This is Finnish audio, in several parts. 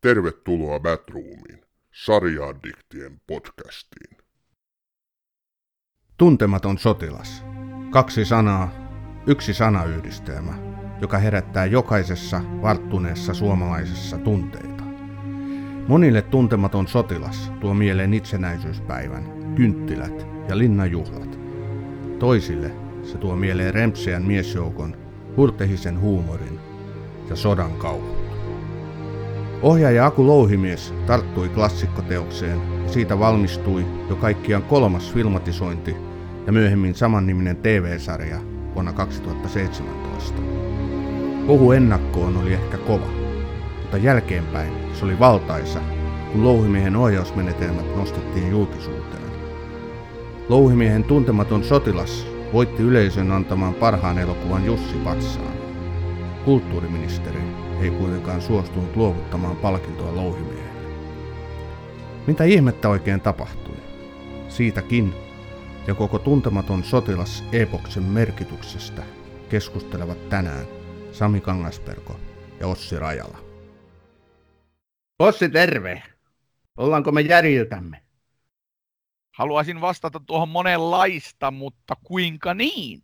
Tervetuloa Batroomiin, sarjaaddiktien podcastiin. Tuntematon sotilas. Kaksi sanaa, yksi sanayhdistelmä, joka herättää jokaisessa varttuneessa suomalaisessa tunteita. Monille tuntematon sotilas tuo mieleen itsenäisyyspäivän, kynttilät ja linnajuhlat. Toisille se tuo mieleen Rempseän miesjoukon, hurtehisen huumorin ja sodan kauhut. Ohjaaja Aku Louhimies tarttui klassikkoteokseen siitä valmistui jo kaikkiaan kolmas filmatisointi ja myöhemmin samanniminen TV-sarja vuonna 2017. Kohu ennakkoon oli ehkä kova, mutta jälkeenpäin se oli valtaisa, kun Louhimiehen ohjausmenetelmät nostettiin julkisuuteen. Louhimiehen tuntematon sotilas voitti yleisön antamaan parhaan elokuvan Jussi Patsaan. Kulttuuriministeri ei kuitenkaan suostunut luovuttamaan palkintoa louhimiehelle. Mitä ihmettä oikein tapahtui? Siitäkin ja koko tuntematon sotilas epoksen merkityksestä keskustelevat tänään Sami Kangasperko ja Ossi Rajala. Ossi, terve! Ollaanko me järiltämme? Haluaisin vastata tuohon monenlaista, mutta kuinka niin?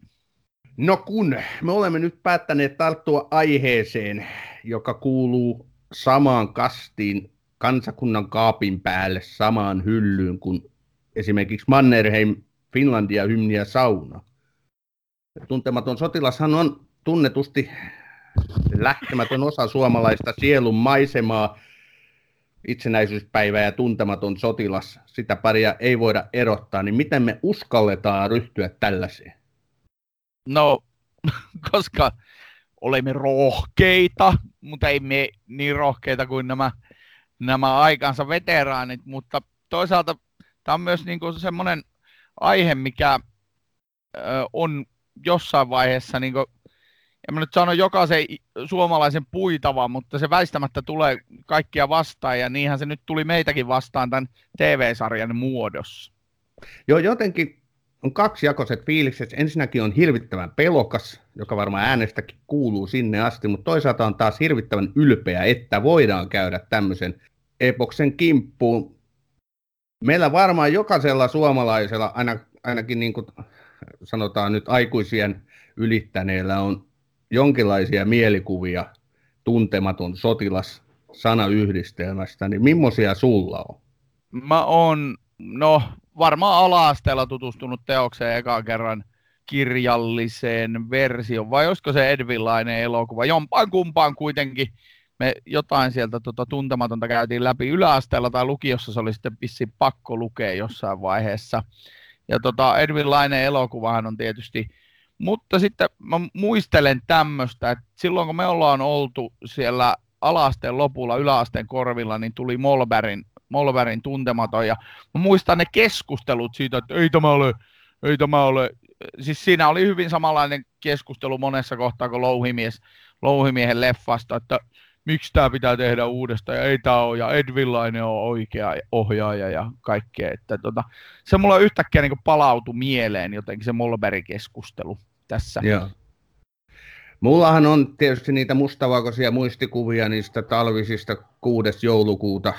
No kun me olemme nyt päättäneet tarttua aiheeseen, joka kuuluu samaan kastiin kansakunnan kaapin päälle samaan hyllyyn kuin esimerkiksi Mannerheim, Finlandia, hymniä sauna. Tuntematon sotilashan on tunnetusti lähtemätön osa suomalaista sielun maisemaa, itsenäisyyspäivä ja tuntematon sotilas, sitä paria ei voida erottaa, niin miten me uskalletaan ryhtyä tällaiseen? No, koska olemme rohkeita, mutta ei me niin rohkeita kuin nämä, nämä aikansa veteraanit, mutta toisaalta tämä on myös niin kuin semmoinen aihe, mikä on jossain vaiheessa, niin kuin, en mä nyt sano jokaisen suomalaisen puitava, mutta se väistämättä tulee kaikkia vastaan, ja niinhän se nyt tuli meitäkin vastaan tämän TV-sarjan muodossa. Joo, jotenkin on kaksi jakoiset fiilikset. Ensinnäkin on hirvittävän pelokas, joka varmaan äänestäkin kuuluu sinne asti, mutta toisaalta on taas hirvittävän ylpeä, että voidaan käydä tämmöisen epoksen kimppuun. Meillä varmaan jokaisella suomalaisella, aina, ainakin niin kuin sanotaan nyt aikuisien ylittäneellä, on jonkinlaisia mielikuvia tuntematon sotilas sanayhdistelmästä, niin millaisia sulla on? Mä oon, no varmaan ala-asteella tutustunut teokseen ekan kerran kirjalliseen versioon, vai olisiko se Edvillainen elokuva? Jompaan kumpaan kuitenkin me jotain sieltä tota, tuntematonta käytiin läpi yläasteella tai lukiossa, se oli sitten pissi pakko lukea jossain vaiheessa. Ja tota, Edwin Laineen elokuvahan on tietysti, mutta sitten mä muistelen tämmöistä, että silloin kun me ollaan oltu siellä alaasteen lopulla yläasteen korvilla, niin tuli Molberin Molverin tuntematon. Ja mä muistan ne keskustelut siitä, että ei tämä ole, ei tämä ole. Siis siinä oli hyvin samanlainen keskustelu monessa kohtaa kuin Louhimies, Louhimiehen leffasta, että miksi tämä pitää tehdä uudestaan, ja ei tämä ole, ja Edvillainen on oikea ohjaaja ja kaikkea. Että tota, se mulla yhtäkkiä niin palautui mieleen jotenkin se Molberin keskustelu tässä. Joo. Mullahan on tietysti niitä mustavalkoisia muistikuvia niistä talvisista 6. joulukuuta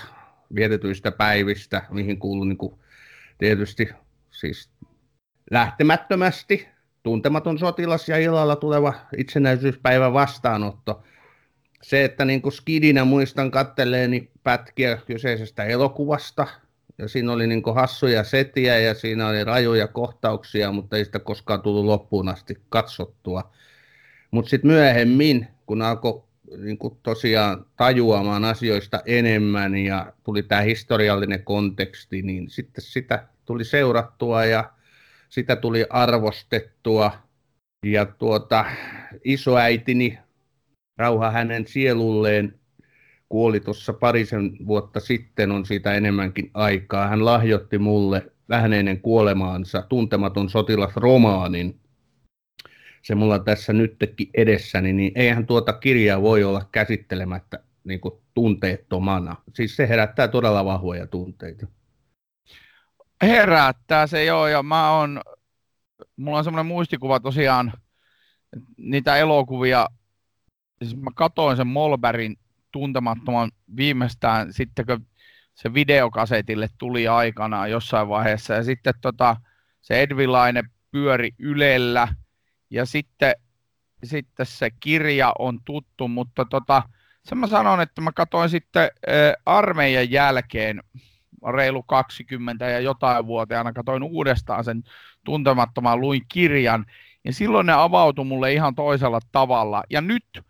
vietetyistä päivistä, mihin kuuluu niin kuin, tietysti siis lähtemättömästi tuntematon sotilas ja illalla tuleva itsenäisyyspäivän vastaanotto. Se, että niin kuin skidinä muistan katteleeni pätkiä kyseisestä elokuvasta, ja siinä oli niin kuin hassuja setiä ja siinä oli rajoja kohtauksia, mutta ei sitä koskaan tullut loppuun asti katsottua. Mutta sitten myöhemmin, kun alkoi niin kuin tosiaan tajuamaan asioista enemmän ja tuli tämä historiallinen konteksti, niin sitten sitä tuli seurattua ja sitä tuli arvostettua. Ja tuota, isoäitini, rauha hänen sielulleen, kuoli tuossa parisen vuotta sitten, on siitä enemmänkin aikaa. Hän lahjoitti mulle vähän ennen kuolemaansa tuntematon sotilasromaanin, se mulla tässä nytkin edessäni, niin eihän tuota kirjaa voi olla käsittelemättä niin kuin tunteettomana. Siis se herättää todella vahvoja tunteita. Herättää se joo, ja mä on, mulla on semmoinen muistikuva tosiaan, niitä elokuvia, siis mä katoin sen Molberin tuntemattoman viimeistään sitten, kun se videokasetille tuli aikanaan jossain vaiheessa. Ja sitten tota, se Edvilaine pyöri Ylellä ja sitten, sitten se kirja on tuttu, mutta tota, sen mä sanon, että mä katsoin sitten äh, armeijan jälkeen reilu 20 ja jotain vuoteana, katsoin uudestaan sen tuntemattoman, luin kirjan, ja silloin ne avautui mulle ihan toisella tavalla. Ja nyt,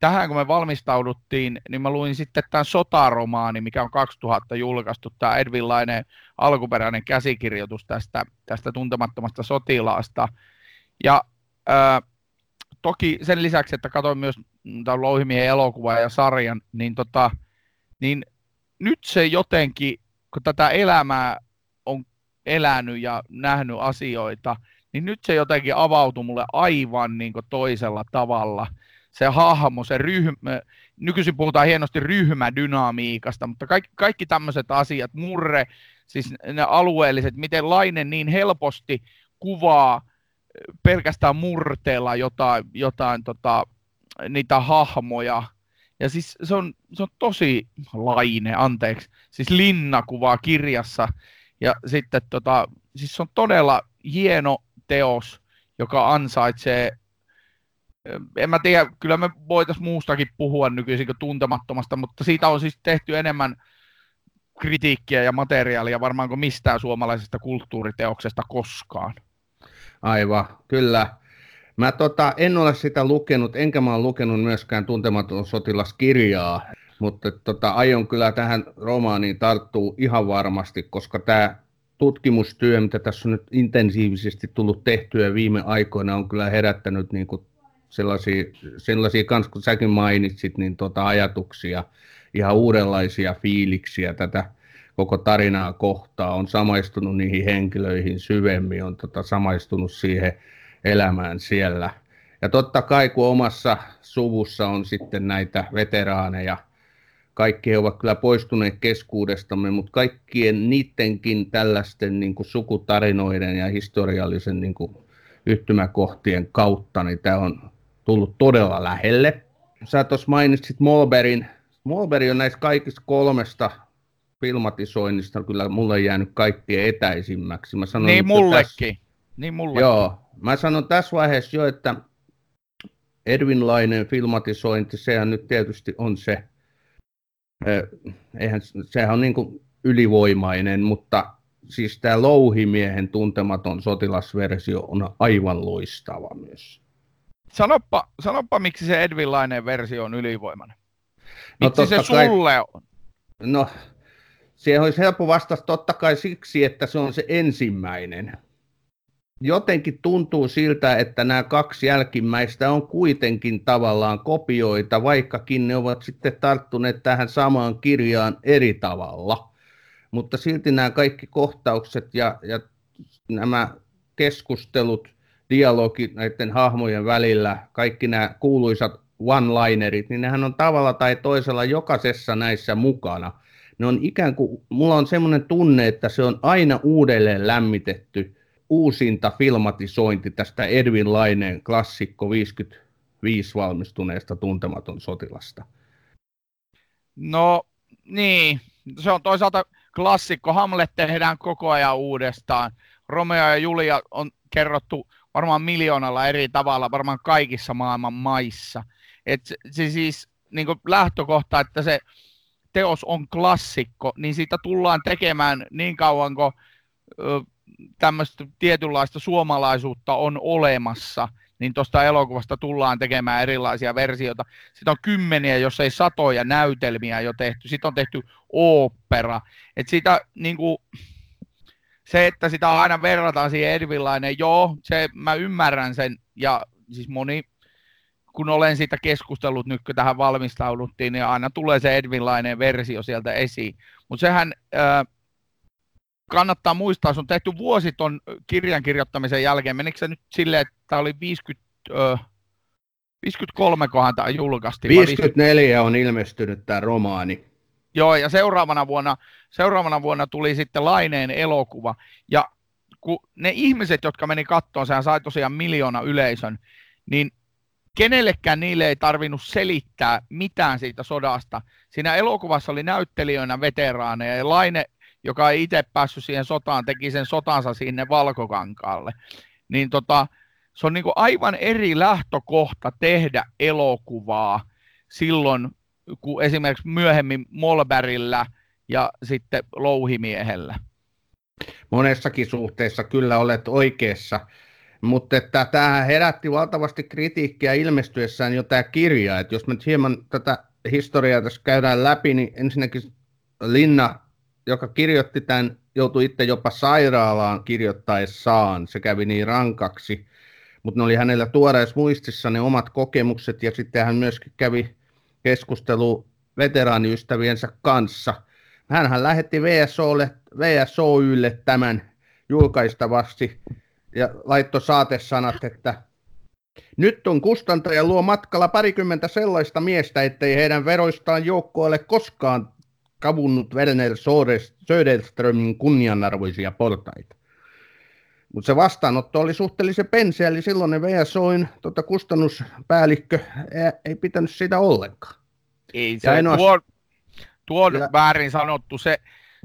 tähän kun me valmistauduttiin, niin mä luin sitten tämän sotaromaani, mikä on 2000 julkaistu, tämä Edvinlainen alkuperäinen käsikirjoitus tästä, tästä tuntemattomasta sotilaasta. Ja toki sen lisäksi, että katsoin myös Louhimien elokuvaa ja sarjan, niin, tota, niin nyt se jotenkin, kun tätä elämää on elänyt ja nähnyt asioita, niin nyt se jotenkin avautui mulle aivan niin toisella tavalla. Se hahmo, se ryhmä, nykyisin puhutaan hienosti ryhmädynamiikasta, mutta kaikki, kaikki tämmöiset asiat, murre, siis ne alueelliset, miten Lainen niin helposti kuvaa pelkästään murteella jotain, jotain tota, niitä hahmoja. Ja siis se on, se on tosi laine, anteeksi, siis Linna kuvaa kirjassa. Ja sitten tota, siis se on todella hieno teos, joka ansaitsee, en mä tiedä, kyllä me voitaisiin muustakin puhua nykyisin kuin tuntemattomasta, mutta siitä on siis tehty enemmän kritiikkiä ja materiaalia varmaan kuin mistään suomalaisesta kulttuuriteoksesta koskaan. Aivan, kyllä. Mä tota, en ole sitä lukenut, enkä mä ole lukenut myöskään Tuntematon sotilaskirjaa, mutta tota, aion kyllä tähän romaaniin tarttua ihan varmasti, koska tämä tutkimustyö, mitä tässä on nyt intensiivisesti tullut tehtyä viime aikoina, on kyllä herättänyt niin kuin sellaisia, sellaisia kans, kun säkin mainitsit, niin tota ajatuksia, ihan uudenlaisia fiiliksiä tätä koko tarinaa kohtaa, on samaistunut niihin henkilöihin syvemmin, on tota samaistunut siihen elämään siellä. Ja totta kai, kun omassa suvussa on sitten näitä veteraaneja, kaikki he ovat kyllä poistuneet keskuudestamme, mutta kaikkien niidenkin tällaisten niin kuin sukutarinoiden ja historiallisen niin kuin yhtymäkohtien kautta, niin tämä on tullut todella lähelle. Sä tuossa mainitsit Molberin. Molberi on näistä kaikista kolmesta filmatisoinnista kyllä mulle jäänyt kaikkien etäisimmäksi. Mä sanon, niin mullekin. Tässä, niin mullekin. Joo, mä sanon tässä vaiheessa jo, että Edwin Lainen filmatisointi, sehän nyt tietysti on se eihän, sehän on niin kuin ylivoimainen, mutta siis tämä Louhimiehen tuntematon sotilasversio on aivan loistava myös. Sanoppa, sanoppa miksi se Edvinlainen versio on ylivoimainen. No, miksi se sulle kai, on? No, siihen olisi helppo vastata totta kai siksi, että se on se ensimmäinen jotenkin tuntuu siltä, että nämä kaksi jälkimmäistä on kuitenkin tavallaan kopioita, vaikkakin ne ovat sitten tarttuneet tähän samaan kirjaan eri tavalla. Mutta silti nämä kaikki kohtaukset ja, ja nämä keskustelut, dialogit näiden hahmojen välillä, kaikki nämä kuuluisat one-linerit, niin nehän on tavalla tai toisella jokaisessa näissä mukana. Ne on ikään kuin, mulla on semmoinen tunne, että se on aina uudelleen lämmitetty – uusinta filmatisointi tästä Edwin Laineen klassikko 55 valmistuneesta Tuntematon sotilasta? No niin, se on toisaalta klassikko. Hamlet tehdään koko ajan uudestaan. Romeo ja Julia on kerrottu varmaan miljoonalla eri tavalla, varmaan kaikissa maailman maissa. Et se, se siis niin lähtökohta, että se teos on klassikko, niin siitä tullaan tekemään niin kauan kuin tämmöistä tietynlaista suomalaisuutta on olemassa, niin tuosta elokuvasta tullaan tekemään erilaisia versioita. Sitten on kymmeniä, jos ei satoja näytelmiä jo tehty. Sitten on tehty opera. Et sitä, niin kuin, se, että sitä aina verrataan siihen Edvillainen, joo, se, mä ymmärrän sen, ja siis moni, kun olen siitä keskustellut nyt, kun tähän valmistauduttiin, niin aina tulee se Edvinlainen versio sieltä esiin. Mutta sehän, äh, kannattaa muistaa, se on tehty vuosi ton kirjan kirjoittamisen jälkeen. Menikö se nyt silleen, että tämä oli 50, ö, 53 kohan tämä julkaistiin? 54 on ilmestynyt tämä romaani. Joo, ja seuraavana vuonna, seuraavana vuonna tuli sitten Laineen elokuva. Ja kun ne ihmiset, jotka meni kattoon, sehän sai tosiaan miljoona yleisön, niin kenellekään niille ei tarvinnut selittää mitään siitä sodasta. Siinä elokuvassa oli näyttelijöinä veteraaneja ja Laine, joka ei itse päässyt siihen sotaan, teki sen sotansa sinne Valkokankaalle. Niin tota, se on niin kuin aivan eri lähtökohta tehdä elokuvaa silloin, kuin esimerkiksi myöhemmin Molberillä ja sitten Louhimiehellä. Monessakin suhteessa kyllä olet oikeassa, mutta että tämähän herätti valtavasti kritiikkiä ilmestyessään jo tämä kirja, että jos me nyt hieman tätä historiaa tässä käydään läpi, niin ensinnäkin Linna, joka kirjoitti tämän, joutui itse jopa sairaalaan kirjoittaessaan, se kävi niin rankaksi, mutta ne oli hänellä tuoreessa muistissa ne omat kokemukset, ja sitten hän myöskin kävi keskustelu veteraaniystäviensä kanssa. Hänhän lähetti VSOlle, VSOYlle tämän julkaistavasti ja laittoi saatesanat, että nyt on kustantaja luo matkalla parikymmentä sellaista miestä, ettei heidän veroistaan joukko ole koskaan kavunnut Werner Söderströmin kunnianarvoisia portaita. Mutta se vastaanotto oli suhteellisen penseä, eli silloin VSOin tota, kustannuspäällikkö ei, ei pitänyt sitä ollenkaan. Ei se, ainoa... tuo, tuo on ja... väärin sanottu. Se,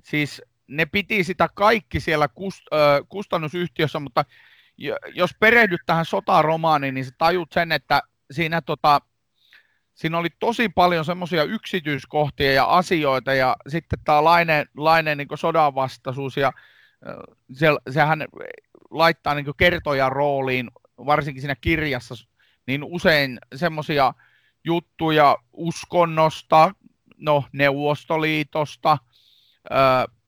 siis ne piti sitä kaikki siellä kust, ö, kustannusyhtiössä, mutta jos perehdyt tähän sotaromaaniin, niin sä tajut sen, että siinä, tota, siinä oli tosi paljon semmoisia yksityiskohtia ja asioita, ja sitten tämä lainen, lainen niin sodan vastaisuus, ja se, sehän laittaa niin kertojan rooliin, varsinkin siinä kirjassa, niin usein semmoisia juttuja uskonnosta, no Neuvostoliitosta,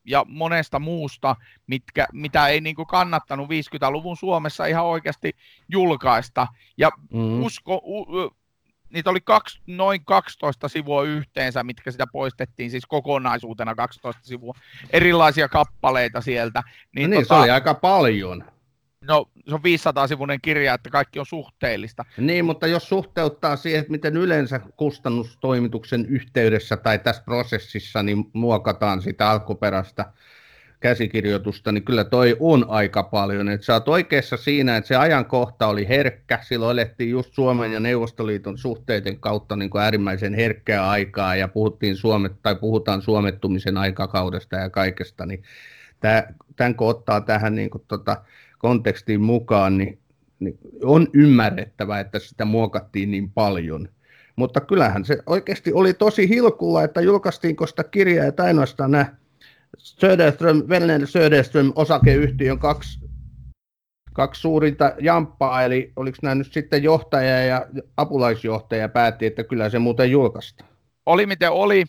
ja monesta muusta, mitkä, mitä ei niin kannattanut 50-luvun Suomessa ihan oikeasti julkaista. Ja mm. usko, u, niitä oli kaksi, noin 12 sivua yhteensä, mitkä sitä poistettiin, siis kokonaisuutena 12 sivua, erilaisia kappaleita sieltä. Niin, no niin tota, se oli aika paljon. No, se on 500-sivuinen kirja, että kaikki on suhteellista. Niin, mutta jos suhteuttaa siihen, että miten yleensä kustannustoimituksen yhteydessä tai tässä prosessissa niin muokataan sitä alkuperäistä käsikirjoitusta, niin kyllä toi on aika paljon. Et sä oot oikeassa siinä, että se ajankohta oli herkkä. Silloin elettiin just Suomen ja Neuvostoliiton suhteiden kautta niin kuin äärimmäisen herkkää aikaa ja puhuttiin Suomet, tai puhutaan suomettumisen aikakaudesta ja kaikesta. Niin tämän kun ottaa tähän niin kuin tota, kontekstiin mukaan, niin, niin on ymmärrettävä, että sitä muokattiin niin paljon. Mutta kyllähän se oikeasti oli tosi hilkulla, että julkaistiinko sitä kirjaa, että ainoastaan nämä Söderström, Werner Söderström osakeyhtiön kaksi, kaksi suurinta jamppaa, eli oliko nämä nyt sitten johtaja ja apulaisjohtaja päätti, että kyllä se muuten julkaistaan. Oli miten oli,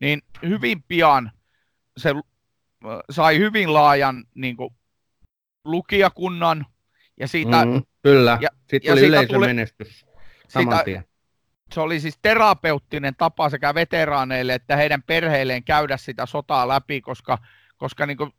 niin hyvin pian se sai hyvin laajan niin kuin, lukijakunnan. Ja siitä, mm, kyllä, ja, sitten oli yleisömenestys saman tien. Se oli siis terapeuttinen tapa sekä veteraaneille että heidän perheilleen käydä sitä sotaa läpi, koska, koska niin kuin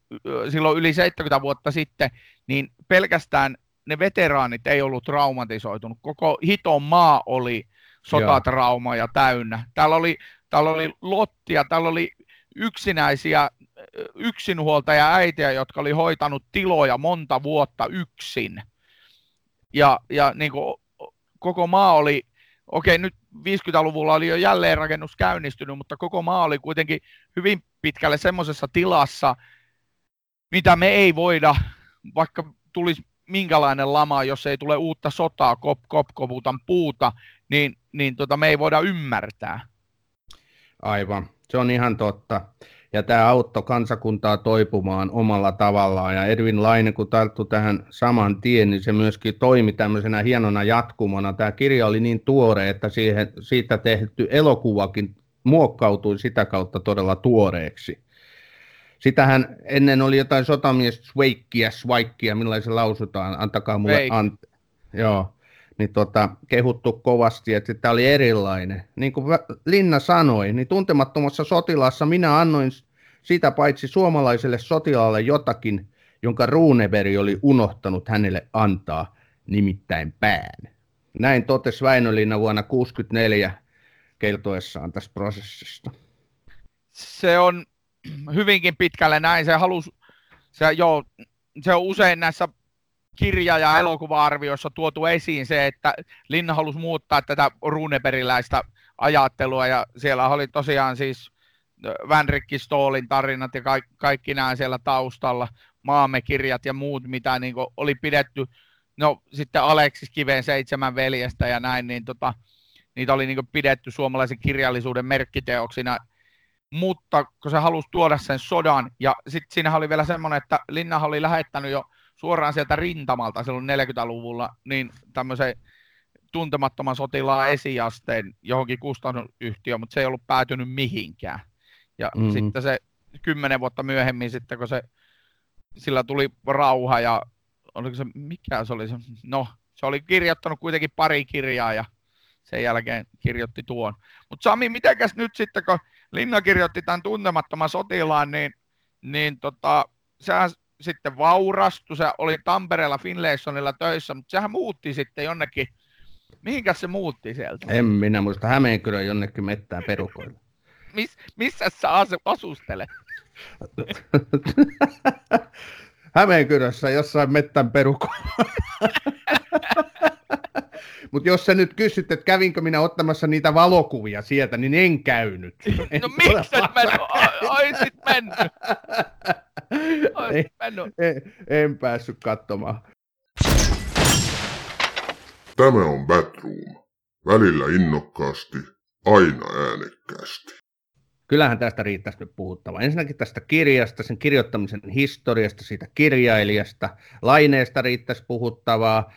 silloin yli 70 vuotta sitten, niin pelkästään ne veteraanit ei ollut traumatisoitunut. Koko hiton maa oli sotatraumaa täynnä. Täällä oli, täällä oli lottia, täällä oli yksinäisiä yksinhuoltaja äitiä, jotka oli hoitanut tiloja monta vuotta yksin. Ja, ja niin kuin koko maa oli, okei nyt 50-luvulla oli jo jälleenrakennus käynnistynyt, mutta koko maa oli kuitenkin hyvin pitkälle semmoisessa tilassa, mitä me ei voida, vaikka tulisi minkälainen lama, jos ei tule uutta sotaa, kop, kop, koputan puuta, niin, niin tota, me ei voida ymmärtää. Aivan, se on ihan totta ja tämä auttoi kansakuntaa toipumaan omalla tavallaan. Ja Edwin Laine, kun tarttui tähän saman tien, niin se myöskin toimi tämmöisenä hienona jatkumona. Tämä kirja oli niin tuore, että siihen, siitä tehty elokuvakin muokkautui sitä kautta todella tuoreeksi. Sitähän ennen oli jotain sotamies Sveikkiä, Swaikkia, millä se lausutaan, antakaa mulle ante. Joo, niin tota, kehuttu kovasti, että tämä oli erilainen. Niin kuin Linna sanoi, niin tuntemattomassa sotilaassa minä annoin sitä paitsi suomalaiselle sotilaalle jotakin, jonka Ruuneveri oli unohtanut hänelle antaa, nimittäin pään. Näin totesi Väinölinna vuonna 1964 keltoessaan tästä prosessista. Se on hyvinkin pitkälle näin. Se, halus, se, joo, se on usein näissä kirja- ja elokuva-arvioissa tuotu esiin se, että Linna halusi muuttaa tätä runeperiläistä ajattelua, ja siellä oli tosiaan siis Vänrikki Stoolin tarinat ja kaikki, kaikki nämä siellä taustalla, maamme kirjat ja muut, mitä niin oli pidetty, no sitten Aleksis Kiveen seitsemän veljestä ja näin, niin tota, niitä oli niin pidetty suomalaisen kirjallisuuden merkkiteoksina, mutta kun se halusi tuoda sen sodan, ja sitten siinä oli vielä semmoinen, että Linna oli lähettänyt jo suoraan sieltä rintamalta silloin 40-luvulla, niin tämmöisen tuntemattoman sotilaan esiasteen johonkin kustannusyhtiöön, mutta se ei ollut päätynyt mihinkään. Ja mm-hmm. sitten se kymmenen vuotta myöhemmin sitten, kun se, sillä tuli rauha ja oliko se, mikä se oli se, no se oli kirjoittanut kuitenkin pari kirjaa ja sen jälkeen kirjoitti tuon. Mutta Sami, mitenkäs nyt sitten, kun Linna kirjoitti tämän tuntemattoman sotilaan, niin, niin tota, sehän sitten vaurastui, se oli Tampereella Finlaysonilla töissä, mutta sehän muutti sitten jonnekin, mihinkäs se muutti sieltä? En minä muista, Hämeenkyrön jonnekin mettään perukoille. Mis, missä sä asu, asustelet? Hämeenkyrössä jossain mettän perukoilla. Mutta jos sä nyt kysyt, että kävinkö minä ottamassa niitä valokuvia sieltä, niin en käynyt. En no miksi et mennyt? Oisit mennyt. Mennyt. En, en päässyt katsomaan. Tämä on Batroom. Välillä innokkaasti, aina äänekkäästi. Kyllähän tästä riittäisi nyt puhuttava. Ensinnäkin tästä kirjasta, sen kirjoittamisen historiasta, siitä kirjailijasta, laineesta riittäisi puhuttavaa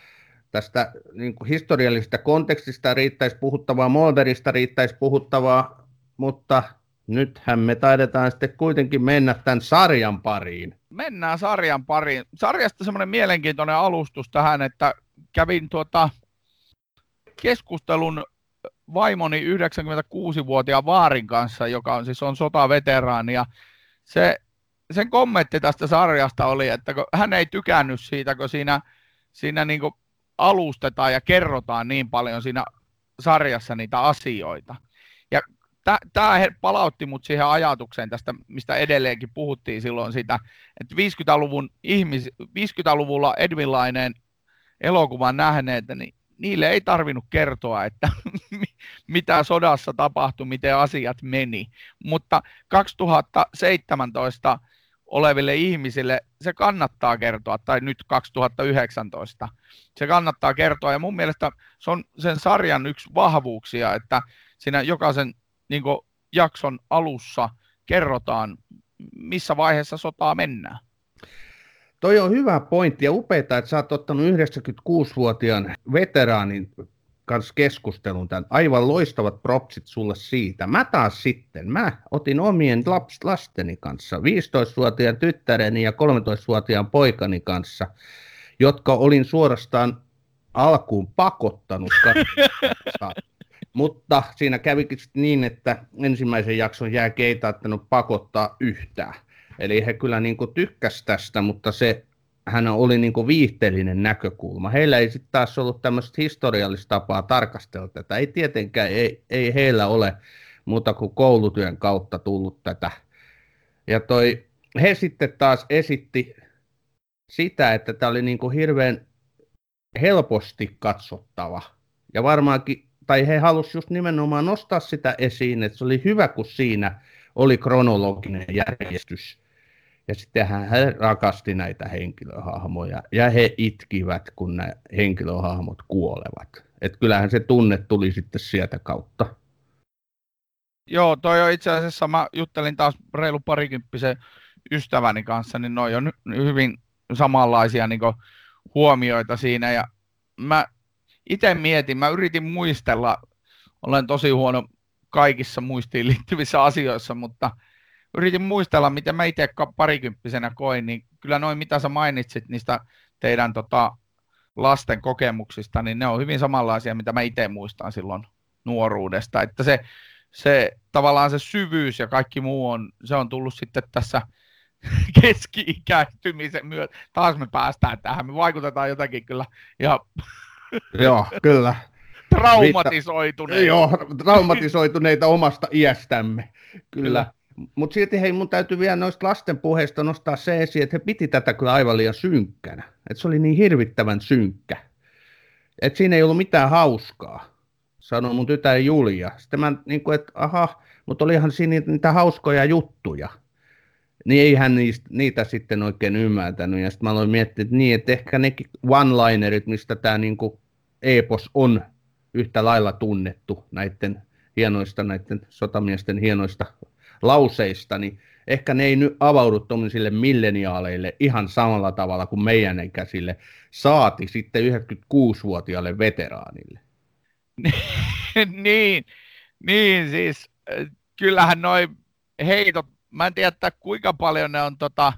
tästä niin kuin historiallisesta kontekstista riittäisi puhuttavaa, Molderista riittäisi puhuttavaa, mutta nythän me taidetaan sitten kuitenkin mennä tämän sarjan pariin. Mennään sarjan pariin. Sarjasta semmoinen mielenkiintoinen alustus tähän, että kävin tuota keskustelun vaimoni 96-vuotiaan Vaarin kanssa, joka on siis on sotaveteraani, ja se, sen kommentti tästä sarjasta oli, että hän ei tykännyt siitä, kun siinä, siinä niin alustetaan ja kerrotaan niin paljon siinä sarjassa niitä asioita. Tämä palautti mut siihen ajatukseen tästä, mistä edelleenkin puhuttiin silloin sitä, että 50-luvun ihmis, 50-luvulla Edvinlainen elokuvan nähneet, niin niille ei tarvinnut kertoa, että mitä sodassa tapahtui, miten asiat meni. Mutta 2017 oleville ihmisille se kannattaa kertoa, tai nyt 2019 se kannattaa kertoa. Ja mun mielestä se on sen sarjan yksi vahvuuksia, että siinä jokaisen niin kuin, jakson alussa kerrotaan, missä vaiheessa sotaa mennään. Toi on hyvä pointti ja upeaa, että sä oot ottanut 96-vuotiaan veteraanin kanssa keskustelun tämän. Aivan loistavat propsit sulle siitä. Mä taas sitten, mä otin omien laps, lasteni kanssa, 15-vuotiaan tyttäreni ja 13-vuotiaan poikani kanssa, jotka olin suorastaan alkuun pakottanut Mutta siinä kävikin niin, että ensimmäisen jakson jää keitaattanut pakottaa yhtään. Eli he kyllä niin tykkäsivät tästä, mutta se hän oli niin kuin viihteellinen näkökulma. Heillä ei sitten taas ollut tämmöistä historiallista tapaa tarkastella tätä. Ei tietenkään, ei, ei heillä ole muuta kuin koulutyön kautta tullut tätä. Ja toi, he sitten taas esitti sitä, että tämä oli niin kuin hirveän helposti katsottava. Ja varmaankin, tai he halusivat just nimenomaan nostaa sitä esiin, että se oli hyvä, kun siinä oli kronologinen järjestys ja sitten hän rakasti näitä henkilöhahmoja ja he itkivät, kun nämä henkilöhahmot kuolevat. Et kyllähän se tunne tuli sitten sieltä kautta. Joo, toi on itse asiassa, mä juttelin taas reilu parikymppisen ystäväni kanssa, niin noi on hyvin samanlaisia niin huomioita siinä. Ja mä itse mietin, mä yritin muistella, olen tosi huono kaikissa muistiin liittyvissä asioissa, mutta – yritin muistella, miten mä itse parikymppisenä koin, niin kyllä noin mitä sä mainitsit niistä teidän tota, lasten kokemuksista, niin ne on hyvin samanlaisia, mitä mä itse muistan silloin nuoruudesta. Että se, se tavallaan se syvyys ja kaikki muu on, se on tullut sitten tässä keski-ikääntymisen myötä. Taas me päästään tähän, me vaikutetaan jotakin kyllä ja Joo, kyllä. traumatisoituneita. Joo, traumatisoituneita omasta iästämme, kyllä. kyllä. Mutta silti hei, mun täytyy vielä noista lasten puheista nostaa se esiin, että he piti tätä kyllä aivan liian synkkänä. Että se oli niin hirvittävän synkkä. Että siinä ei ollut mitään hauskaa, sanoi mun tytär Julia. Sitten mä, niin kuin, että aha, mutta olihan siinä niitä, niitä hauskoja juttuja. Niin ei hän niistä, niitä sitten oikein ymmärtänyt. Ja sitten mä aloin miettiä, että niin, että ehkä ne one-linerit, mistä tämä niin epos on yhtä lailla tunnettu näiden hienoista, näiden sotamiesten hienoista lauseista, niin ehkä ne ei nyt avaudu tuollaisille milleniaaleille ihan samalla tavalla kuin meidän ikäisille, saati sitten 96-vuotiaalle veteraanille. niin, niin, siis kyllähän noin heitot, mä en tiedä, kuinka paljon ne on tota,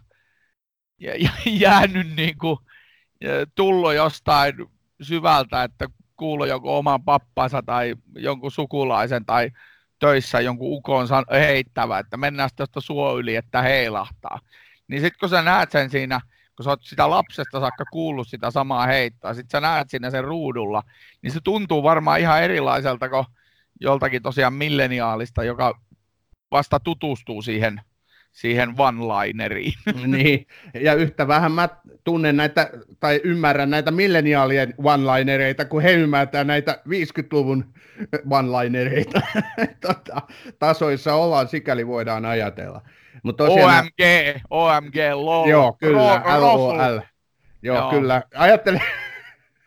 jäänyt niin kuin, tullut jostain syvältä, että kuuluu joku oman pappansa tai jonkun sukulaisen tai töissä jonkun ukon heittävä, että mennään tuosta suo yli, että heilahtaa. Niin sitten kun sä näet sen siinä, kun sä oot sitä lapsesta saakka kuullut sitä samaa heittoa, sitten sä näet siinä sen ruudulla, niin se tuntuu varmaan ihan erilaiselta kuin joltakin tosiaan milleniaalista, joka vasta tutustuu siihen siihen one-lineriin. niin, ja yhtä vähän mä tunnen näitä, tai ymmärrän näitä milleniaalien one-linereita, kun he ymmärtää näitä 50-luvun one-linereita. tota, tasoissa ollaan, sikäli voidaan ajatella. Mut tosiaan, OMG, OMG, LOL. Joo, kyllä, LOL. Joo, Joo, kyllä. Ajattelen,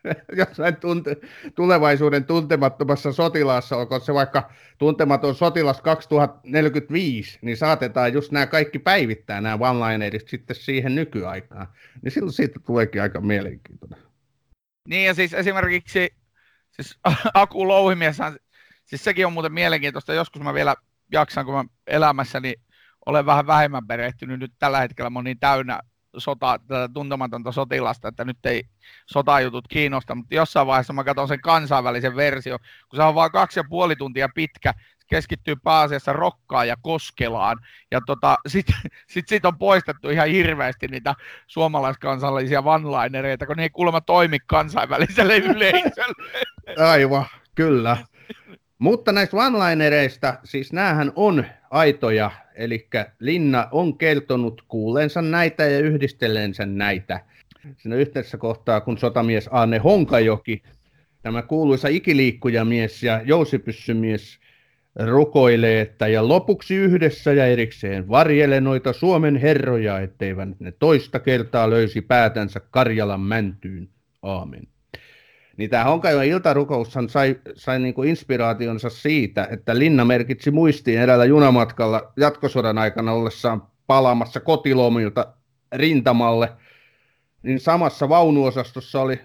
jossain tunte, tulevaisuuden tuntemattomassa sotilaassa, onko se vaikka tuntematon sotilas 2045, niin saatetaan just nämä kaikki päivittää, nämä one sitten siihen nykyaikaan. Niin silloin siitä tuleekin aika mielenkiintoinen. Niin ja siis esimerkiksi siis Aku Louhimies, siis sekin on muuten mielenkiintoista, joskus mä vielä jaksan, kun mä elämässäni olen vähän vähemmän perehtynyt, nyt tällä hetkellä mä niin täynnä sota, tätä tuntematonta sotilasta, että nyt ei sotajutut kiinnosta, mutta jossain vaiheessa mä katson sen kansainvälisen versio, kun se on vain kaksi ja puoli tuntia pitkä, keskittyy pääasiassa Rokkaan ja Koskelaan, ja tota, sitten sit, sit on poistettu ihan hirveästi niitä suomalaiskansallisia one kun ne ei kuulemma toimi kansainväliselle yleisölle. Aivan, kyllä. Mutta näistä one-linereista, siis näähän on aitoja, eli Linna on kertonut kuuleensa näitä ja yhdistelleensä näitä. Siinä yhteisessä kohtaa, kun sotamies Anne Honkajoki, tämä kuuluisa ikiliikkujamies ja jousipyssymies, rukoilee, että ja lopuksi yhdessä ja erikseen varjele noita Suomen herroja, etteivät ne toista kertaa löysi päätänsä Karjalan mäntyyn. Aamen. Niin tämä Honkajoen iltarukoushan sai, sai niinku inspiraationsa siitä, että Linna merkitsi muistiin eräällä junamatkalla jatkosodan aikana ollessaan palaamassa kotilomilta rintamalle, niin samassa vaunuosastossa oli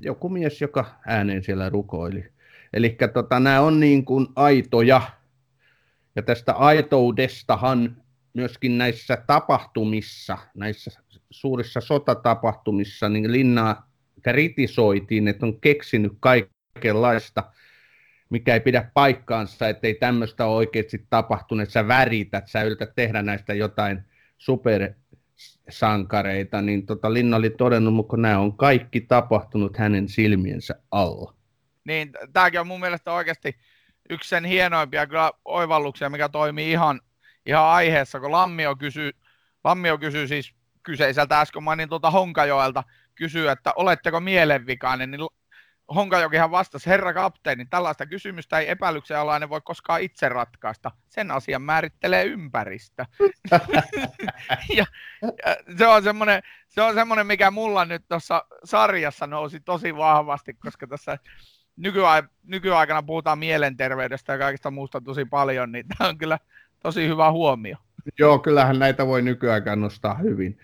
joku mies, joka ääneen siellä rukoili. Eli tota, nämä on niin kuin aitoja, ja tästä aitoudestahan myöskin näissä tapahtumissa, näissä suurissa sotatapahtumissa, niin Linnaa kritisoitiin, että on keksinyt kaikenlaista, mikä ei pidä paikkaansa, että ei tämmöistä ole oikeasti tapahtunut, että sä värität, sä yrität tehdä näistä jotain supersankareita, niin tota Linna oli todennut, mutta nämä on kaikki tapahtunut hänen silmiensä alla. Niin, tämäkin on mun mielestä oikeasti yksi sen hienoimpia kyllä oivalluksia, mikä toimii ihan, ihan aiheessa, kun Lammio kysyy, Lammio kysyy siis kyseiseltä äsken mainin tuota Honkajoelta, kysyy, että oletteko mielenvikainen, niin Honkajokihan vastasi, herra kapteeni, tällaista kysymystä ei epäilyksen alainen voi koskaan itse ratkaista. Sen asian määrittelee ympäristö. ja, ja se on semmoinen, se on semmoinen, mikä mulla nyt tuossa sarjassa nousi tosi vahvasti, koska tässä nykyaik- nykyaikana puhutaan mielenterveydestä ja kaikista muusta tosi paljon, niin tämä on kyllä tosi hyvä huomio. Joo, kyllähän näitä voi nykyaikaan nostaa hyvin.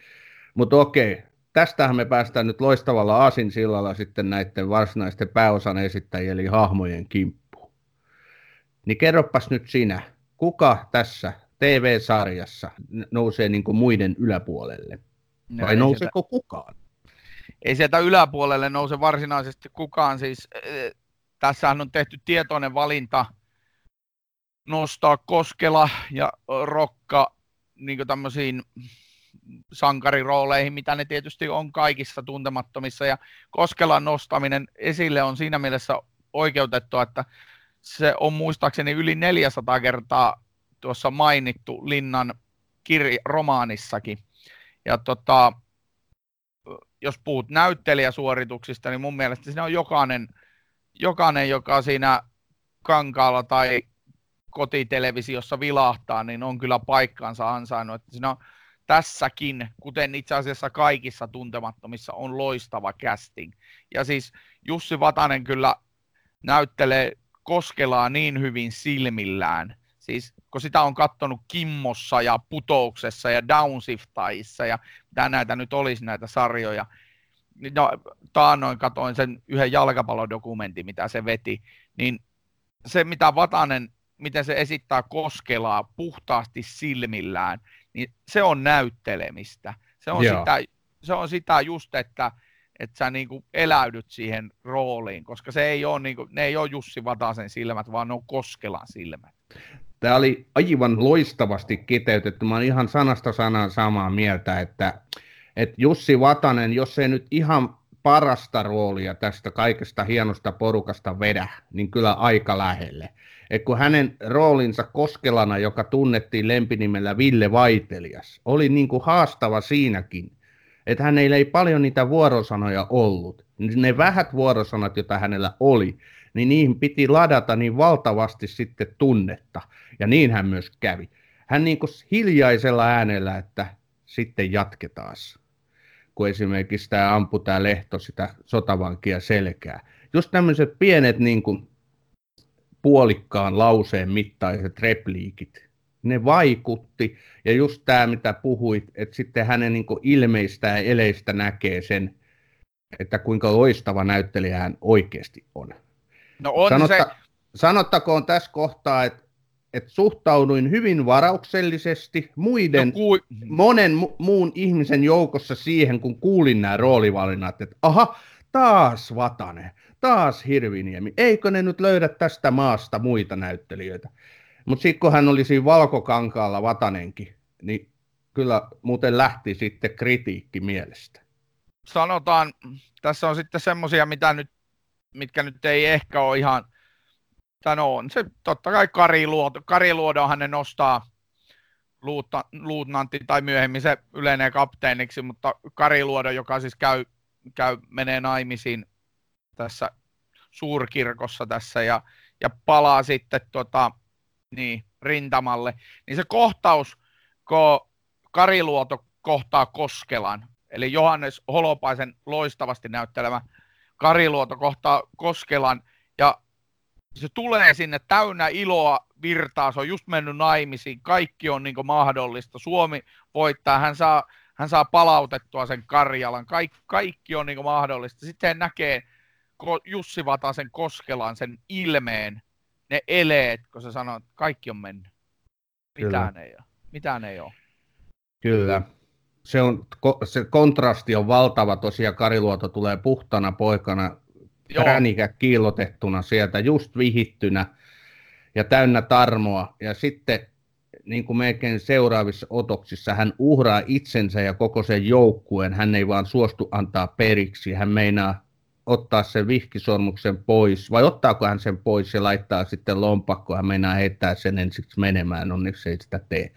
Mutta okei, tästähän me päästään nyt loistavalla aasinsillalla sitten näiden varsinaisten pääosan esittäjien eli hahmojen kimppuun. Niin kerropas nyt sinä, kuka tässä TV-sarjassa nousee niin kuin muiden yläpuolelle? No, Vai nouseeko sieltä, kukaan? Ei sieltä yläpuolelle nouse varsinaisesti kukaan. Siis, äh, tässähän on tehty tietoinen valinta nostaa Koskela ja Rokka niin tämmöisiin sankarirooleihin, mitä ne tietysti on kaikissa tuntemattomissa. Ja Koskelan nostaminen esille on siinä mielessä oikeutettua, että se on muistaakseni yli 400 kertaa tuossa mainittu Linnan kirja, romaanissakin. Ja tota, jos puhut näyttelijäsuorituksista, niin mun mielestä siinä on jokainen, jokainen joka siinä kankaalla tai kotitelevisiossa vilahtaa, niin on kyllä paikkaansa ansainnut. Että siinä on tässäkin, kuten itse asiassa kaikissa tuntemattomissa, on loistava casting. Ja siis Jussi Vatanen kyllä näyttelee Koskelaa niin hyvin silmillään. Siis kun sitä on kattonut Kimmossa ja Putouksessa ja Downshiftaissa ja mitä näitä nyt olisi näitä sarjoja. No, taannoin katoin sen yhden jalkapallodokumentin, mitä se veti, niin se mitä Vatanen, miten se esittää Koskelaa puhtaasti silmillään, niin se on näyttelemistä. Se on, sitä, se on sitä just, että, että sä niin kuin eläydyt siihen rooliin, koska se ei ole, niin kuin, ne ei ole Jussi Vatasen silmät, vaan ne on Koskelan silmät. Tämä oli aivan loistavasti kiteytetty. Mä olen ihan sanasta sanaan samaa mieltä, että, että Jussi Vatanen, jos ei nyt ihan parasta roolia tästä kaikesta hienosta porukasta vedä, niin kyllä aika lähelle. Et kun hänen roolinsa Koskelana, joka tunnettiin lempinimellä Ville Vaitelias, oli niin kuin haastava siinäkin, että hänellä ei paljon niitä vuorosanoja ollut. Ne vähät vuorosanat, joita hänellä oli, niin niihin piti ladata niin valtavasti sitten tunnetta. Ja niin hän myös kävi. Hän niin kuin hiljaisella äänellä, että sitten jatketaan. Kun esimerkiksi tämä ampui tämä Lehto sitä sotavankia selkää. Just tämmöiset pienet niin kuin puolikkaan lauseen mittaiset repliikit, ne vaikutti. Ja just tämä, mitä puhuit, että sitten hänen niin ilmeistä ja eleistä näkee sen, että kuinka loistava näyttelijä hän oikeasti on. No on Sanotta, se... Sanottakoon tässä kohtaa, että, että suhtauduin hyvin varauksellisesti muiden, no, ku... monen mu- muun ihmisen joukossa siihen, kun kuulin nämä roolivalinnat, että aha, taas Vatanen, taas Hirviniemi, eikö ne nyt löydä tästä maasta muita näyttelijöitä? Mutta sitten kun hän oli siinä valkokankaalla Vatanenkin, niin kyllä muuten lähti sitten kritiikki mielestä. Sanotaan, tässä on sitten semmoisia, mitä nyt mitkä nyt ei ehkä ole ihan, tai no on. Se totta kai Kari, Luoto, Kari Luodonhan ne nostaa luutta, luutnantti tai myöhemmin se yleenee kapteeniksi, mutta Kari Luodo, joka siis käy, käy menee naimisiin tässä suurkirkossa tässä ja, ja palaa sitten tota, niin, rintamalle, niin se kohtaus, kun Kariluoto kohtaa Koskelan, eli Johannes Holopaisen loistavasti näyttelemä Kariluoto kohtaa Koskelan ja se tulee sinne täynnä iloa virtaa, se on just mennyt naimisiin, kaikki on niin mahdollista, Suomi voittaa, hän saa, hän saa palautettua sen Karjalan, kaikki, kaikki on niin mahdollista. Sitten hän näkee Jussi Vatasen Koskelan, sen ilmeen, ne eleet, kun se sanoo, että kaikki on mennyt. Mitään ei ole. Mitään ei ole. Kyllä se, on, se kontrasti on valtava tosiaan, Kariluoto tulee puhtana poikana, ränikä kiillotettuna sieltä, just vihittynä ja täynnä tarmoa. Ja sitten niin kuin melkein seuraavissa otoksissa hän uhraa itsensä ja koko sen joukkueen. Hän ei vaan suostu antaa periksi. Hän meinaa ottaa sen vihkisormuksen pois, vai ottaako hän sen pois ja laittaa sitten lompakkoon. Hän meinaa heittää sen ensiksi menemään, onneksi ei sitä tee.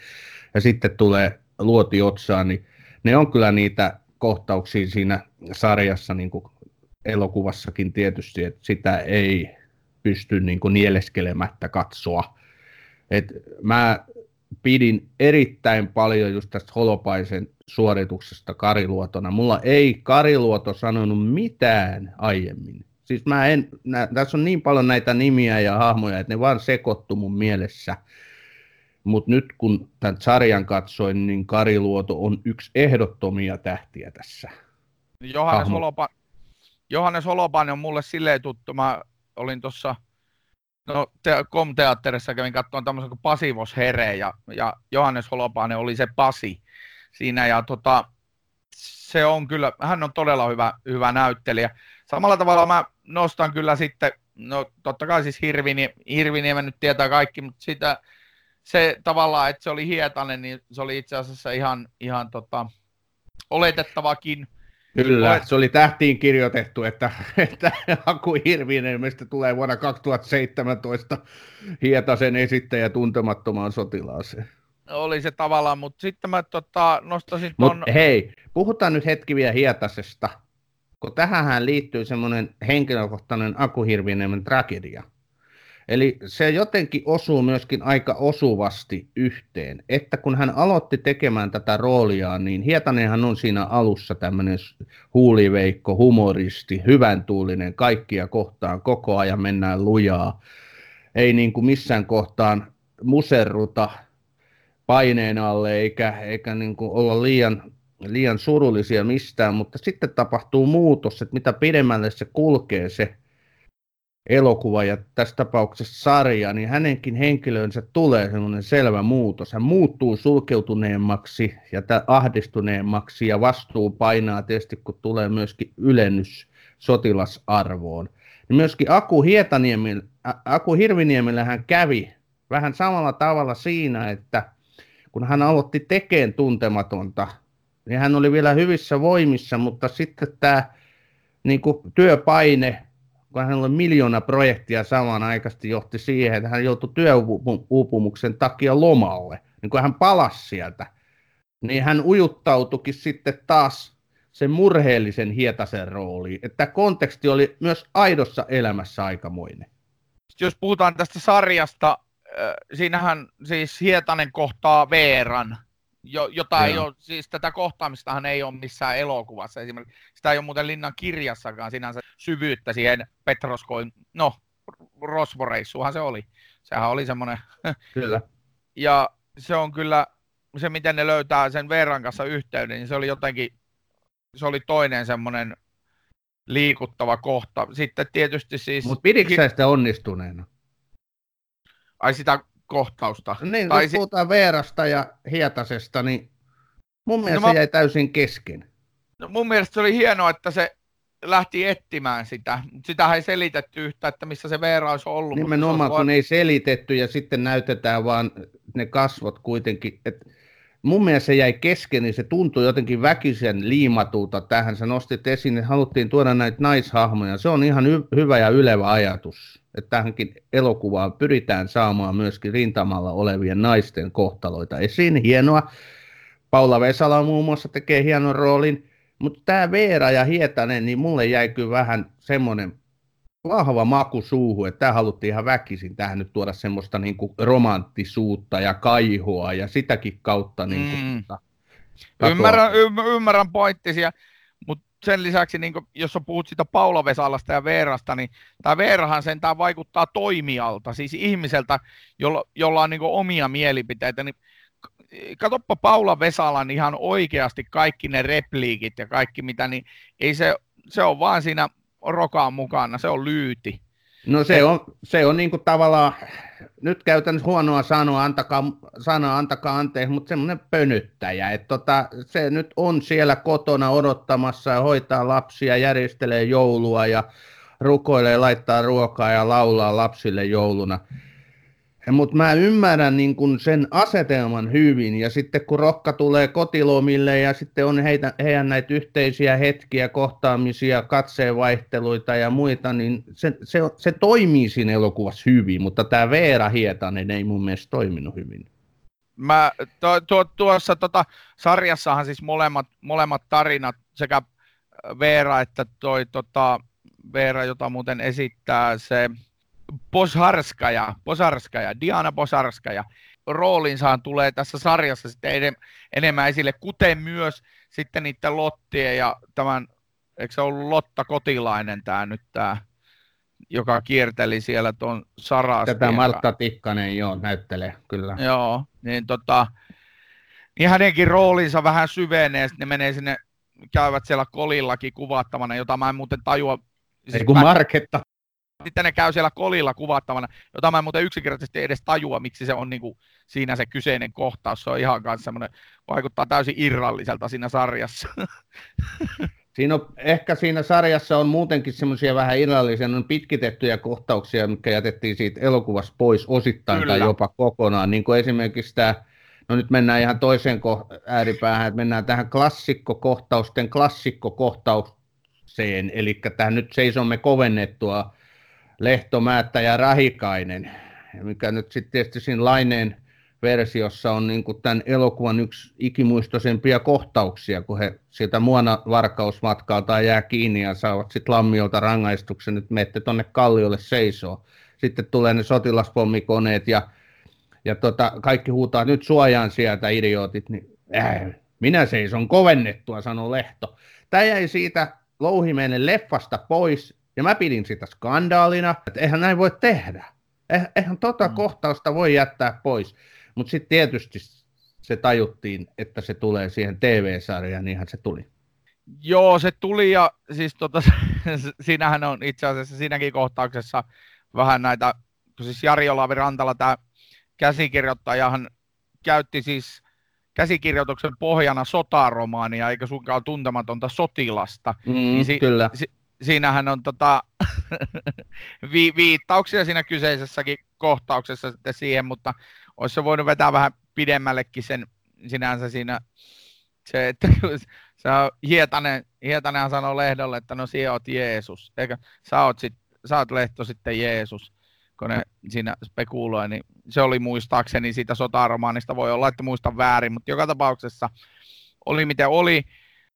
Ja sitten tulee luoti otsaan, niin ne on kyllä niitä kohtauksia siinä sarjassa, niin kuin elokuvassakin tietysti, että sitä ei pysty niin kuin nieleskelemättä katsoa. Et mä pidin erittäin paljon just tästä Holopaisen suorituksesta Kariluotona. Mulla ei Kariluoto sanonut mitään aiemmin. Siis mä en, nä, tässä on niin paljon näitä nimiä ja hahmoja, että ne vaan sekoittu mun mielessä – mutta nyt kun tämän sarjan katsoin, niin Kariluoto on yksi ehdottomia tähtiä tässä. Johannes, Holopa, Johannes Holopainen on mulle silleen tuttu. Mä olin tuossa no, te- Kom-teatterissa, kävin katsomaan tämmöisen kuin Pasivos Here, ja, ja Johannes Holopainen oli se Pasi siinä, ja tota, se on kyllä, hän on todella hyvä, hyvä näyttelijä. Samalla tavalla mä nostan kyllä sitten, no totta kai siis Hirvini, Hirviniemen nyt tietää kaikki, mutta sitä, se tavallaan, että se oli Hietanen, niin se oli itse asiassa ihan, ihan tota, oletettavakin. Kyllä, se oli tähtiin kirjoitettu, että, että Aku Hirviniemestä tulee vuonna 2017 Hietasen esittäjä tuntemattomaan sotilaaseen. Oli se tavallaan, mutta sitten mä tota, nostasin ton... Mut hei, puhutaan nyt hetki vielä Hietasesta, kun tähän liittyy semmoinen henkilökohtainen Aku Hirviniemen tragedia. Eli se jotenkin osuu myöskin aika osuvasti yhteen, että kun hän aloitti tekemään tätä roolia, niin Hietanenhan on siinä alussa tämmöinen huuliveikko, humoristi, hyvän tuulinen, kaikkia kohtaan koko ajan mennään lujaa. Ei niin kuin missään kohtaan muserruta paineen alle eikä, eikä niin kuin olla liian, liian surullisia mistään, mutta sitten tapahtuu muutos, että mitä pidemmälle se kulkee se elokuva ja tässä tapauksessa sarja, niin hänenkin henkilönsä tulee semmoinen selvä muutos. Hän muuttuu sulkeutuneemmaksi ja ahdistuneemmaksi ja vastuu painaa tietysti, kun tulee myöskin ylennys sotilasarvoon. Ja myöskin Aku, Hietaniemillä, Aku Hirviniemillä hän kävi vähän samalla tavalla siinä, että kun hän aloitti tekemään tuntematonta, niin hän oli vielä hyvissä voimissa, mutta sitten tämä niin kuin työpaine kun hänellä oli miljoona projektia samanaikaisesti, johti siihen, että hän joutui työuupumuksen takia lomalle. Niin kun hän palasi sieltä, niin hän ujuttautukin sitten taas sen murheellisen hietasen rooliin. Että konteksti oli myös aidossa elämässä aikamoinen. Jos puhutaan tästä sarjasta, siinähän siis Hietanen kohtaa Veeran, jo, jota ei ole, siis tätä kohtaamistahan ei ole missään elokuvassa esimerkiksi. Sitä ei ole muuten Linnan kirjassakaan sinänsä syvyyttä siihen Petroskoin, no Rosvoreissuhan se oli. Sehän oli semmoinen. Kyllä. ja se on kyllä, se miten ne löytää sen Veeran kanssa yhteyden, niin se oli jotenkin, se oli toinen semmoinen liikuttava kohta. Sitten tietysti siis... Mutta pidikö sitä onnistuneena? Ai sitä kohtausta. Niin, tai kun puhutaan Veerasta ja Hietasesta, niin mun mielestä no mä... se jäi täysin kesken. No mun mielestä se oli hienoa, että se lähti etsimään sitä. Sitä ei selitetty yhtä, että missä se Veera olisi ollut. Nimenomaan, kun ei selitetty ja sitten näytetään vaan ne kasvot kuitenkin. Et mun mielestä se jäi kesken, niin se tuntui jotenkin väkisen liimatulta tähän. Sä nostit esiin, että haluttiin tuoda näitä naishahmoja. Se on ihan hyvä ja ylevä ajatus että tähänkin elokuvaan pyritään saamaan myöskin rintamalla olevien naisten kohtaloita esiin. Hienoa. Paula Vesala muun muassa tekee hienon roolin, mutta tämä Veera ja Hietanen, niin mulle jäi kyllä vähän semmoinen vahva maku suuhun, että tämä haluttiin ihan väkisin tähän nyt tuoda semmoista niin kuin romanttisuutta ja kaihoa ja sitäkin kautta niin kuin, mm. Tota ymmärrän, ymmärrän pointtisia sen lisäksi, niin kun, jos sä puhut siitä Paula Vesalasta ja Veerasta, niin tämä Veerahan sentään vaikuttaa toimialta, siis ihmiseltä, jolla, jolla on niin omia mielipiteitä, niin katoppa Paula Vesalan ihan oikeasti kaikki ne repliikit ja kaikki mitä, niin ei se, se on vaan siinä rokaan mukana, se on lyyti. No se on, se on niin kuin tavallaan, nyt käytän huonoa sanoa, antakaa, sanoa, antakaa anteeksi, mutta semmoinen pönyttäjä. Että tota, se nyt on siellä kotona odottamassa ja hoitaa lapsia, järjestelee joulua ja rukoilee, laittaa ruokaa ja laulaa lapsille jouluna. Mutta mä ymmärrän niin kun sen asetelman hyvin, ja sitten kun Rokka tulee kotilomille, ja sitten on heitä, heidän näitä yhteisiä hetkiä, kohtaamisia, katseenvaihteluita ja muita, niin se, se, se toimii siinä elokuvassa hyvin, mutta tämä Veera Hietanen ei mun mielestä toiminut hyvin. Mä, to, to, tuossa tota, sarjassahan siis molemmat, molemmat tarinat, sekä Veera että toi tota, Veera, jota muuten esittää se Posharskaja, Posharskaja, Diana Posharskaja roolinsaan tulee tässä sarjassa sitten enemmän esille, kuten myös sitten niiden Lottien ja tämän, eikö se ollut Lotta Kotilainen tämä nyt tämä, joka kierteli siellä tuon Sarastien. Tätä Martta Tikkanen, joo, näyttelee, kyllä. Joo, niin tota, niin hänenkin roolinsa vähän syvenee, sitten ne menee sinne, käyvät siellä kolillakin kuvattavana, jota mä en muuten tajua. Siis Ei kun mä... Marketta sitten ne käy siellä kolilla kuvattavana, jota mä en muuten yksinkertaisesti edes tajua, miksi se on niin kuin siinä se kyseinen kohtaus. Se on ihan kanssa semmoinen, vaikuttaa täysin irralliselta siinä sarjassa. Siinä on, ehkä siinä sarjassa on muutenkin semmoisia vähän irrallisia, on pitkitettyjä kohtauksia, mitkä jätettiin siitä elokuvasta pois osittain Kyllä. tai jopa kokonaan, niin kuin esimerkiksi tämä no nyt mennään ihan toiseen ko- ääripäähän, että mennään tähän klassikkokohtausten klassikkokohtaukseen, eli tähän nyt seisomme kovennettua Lehto, Määttä ja Rahikainen, mikä nyt sitten tietysti siinä Laineen versiossa on niin kuin tämän elokuvan yksi ikimuistoisempia kohtauksia, kun he sieltä muona varkausmatkalta jää kiinni ja saavat sitten lammiolta rangaistuksen, että menette tuonne kalliolle seisoo. Sitten tulee ne sotilaspommikoneet ja, ja tota, kaikki huutaa nyt suojaan sieltä idiootit, niin äh, minä seison kovennettua, sanoi Lehto. Tämä jäi siitä louhimeinen leffasta pois, ja mä pidin sitä skandaalina, että eihän näin voi tehdä. Eh, eihän tota mm. kohtausta voi jättää pois. Mutta sitten tietysti se tajuttiin, että se tulee siihen TV-sarjaan, niinhän se tuli. Joo, se tuli ja siis tota, siinähän on itse asiassa siinäkin kohtauksessa vähän näitä, kun siis Jari Olavi Rantala, tämä käsikirjoittajahan käytti siis käsikirjoituksen pohjana sotaromaania, eikä suinkaan tuntematonta sotilasta. Mm, niin si- kyllä. Si- siinähän on tota, vi- viittauksia siinä kyseisessäkin kohtauksessa sitten siihen, mutta olisi se voinut vetää vähän pidemmällekin sen sinänsä siinä, se, että se on Hietanen, Hietanen sanoo Lehdolle, että no sinä oot Jeesus, eikä sä oot, sit, sä oot Lehto sitten Jeesus, kun ne siinä spekuloi, niin se oli muistaakseni siitä sotaromaanista, voi olla, että muistan väärin, mutta joka tapauksessa oli miten oli,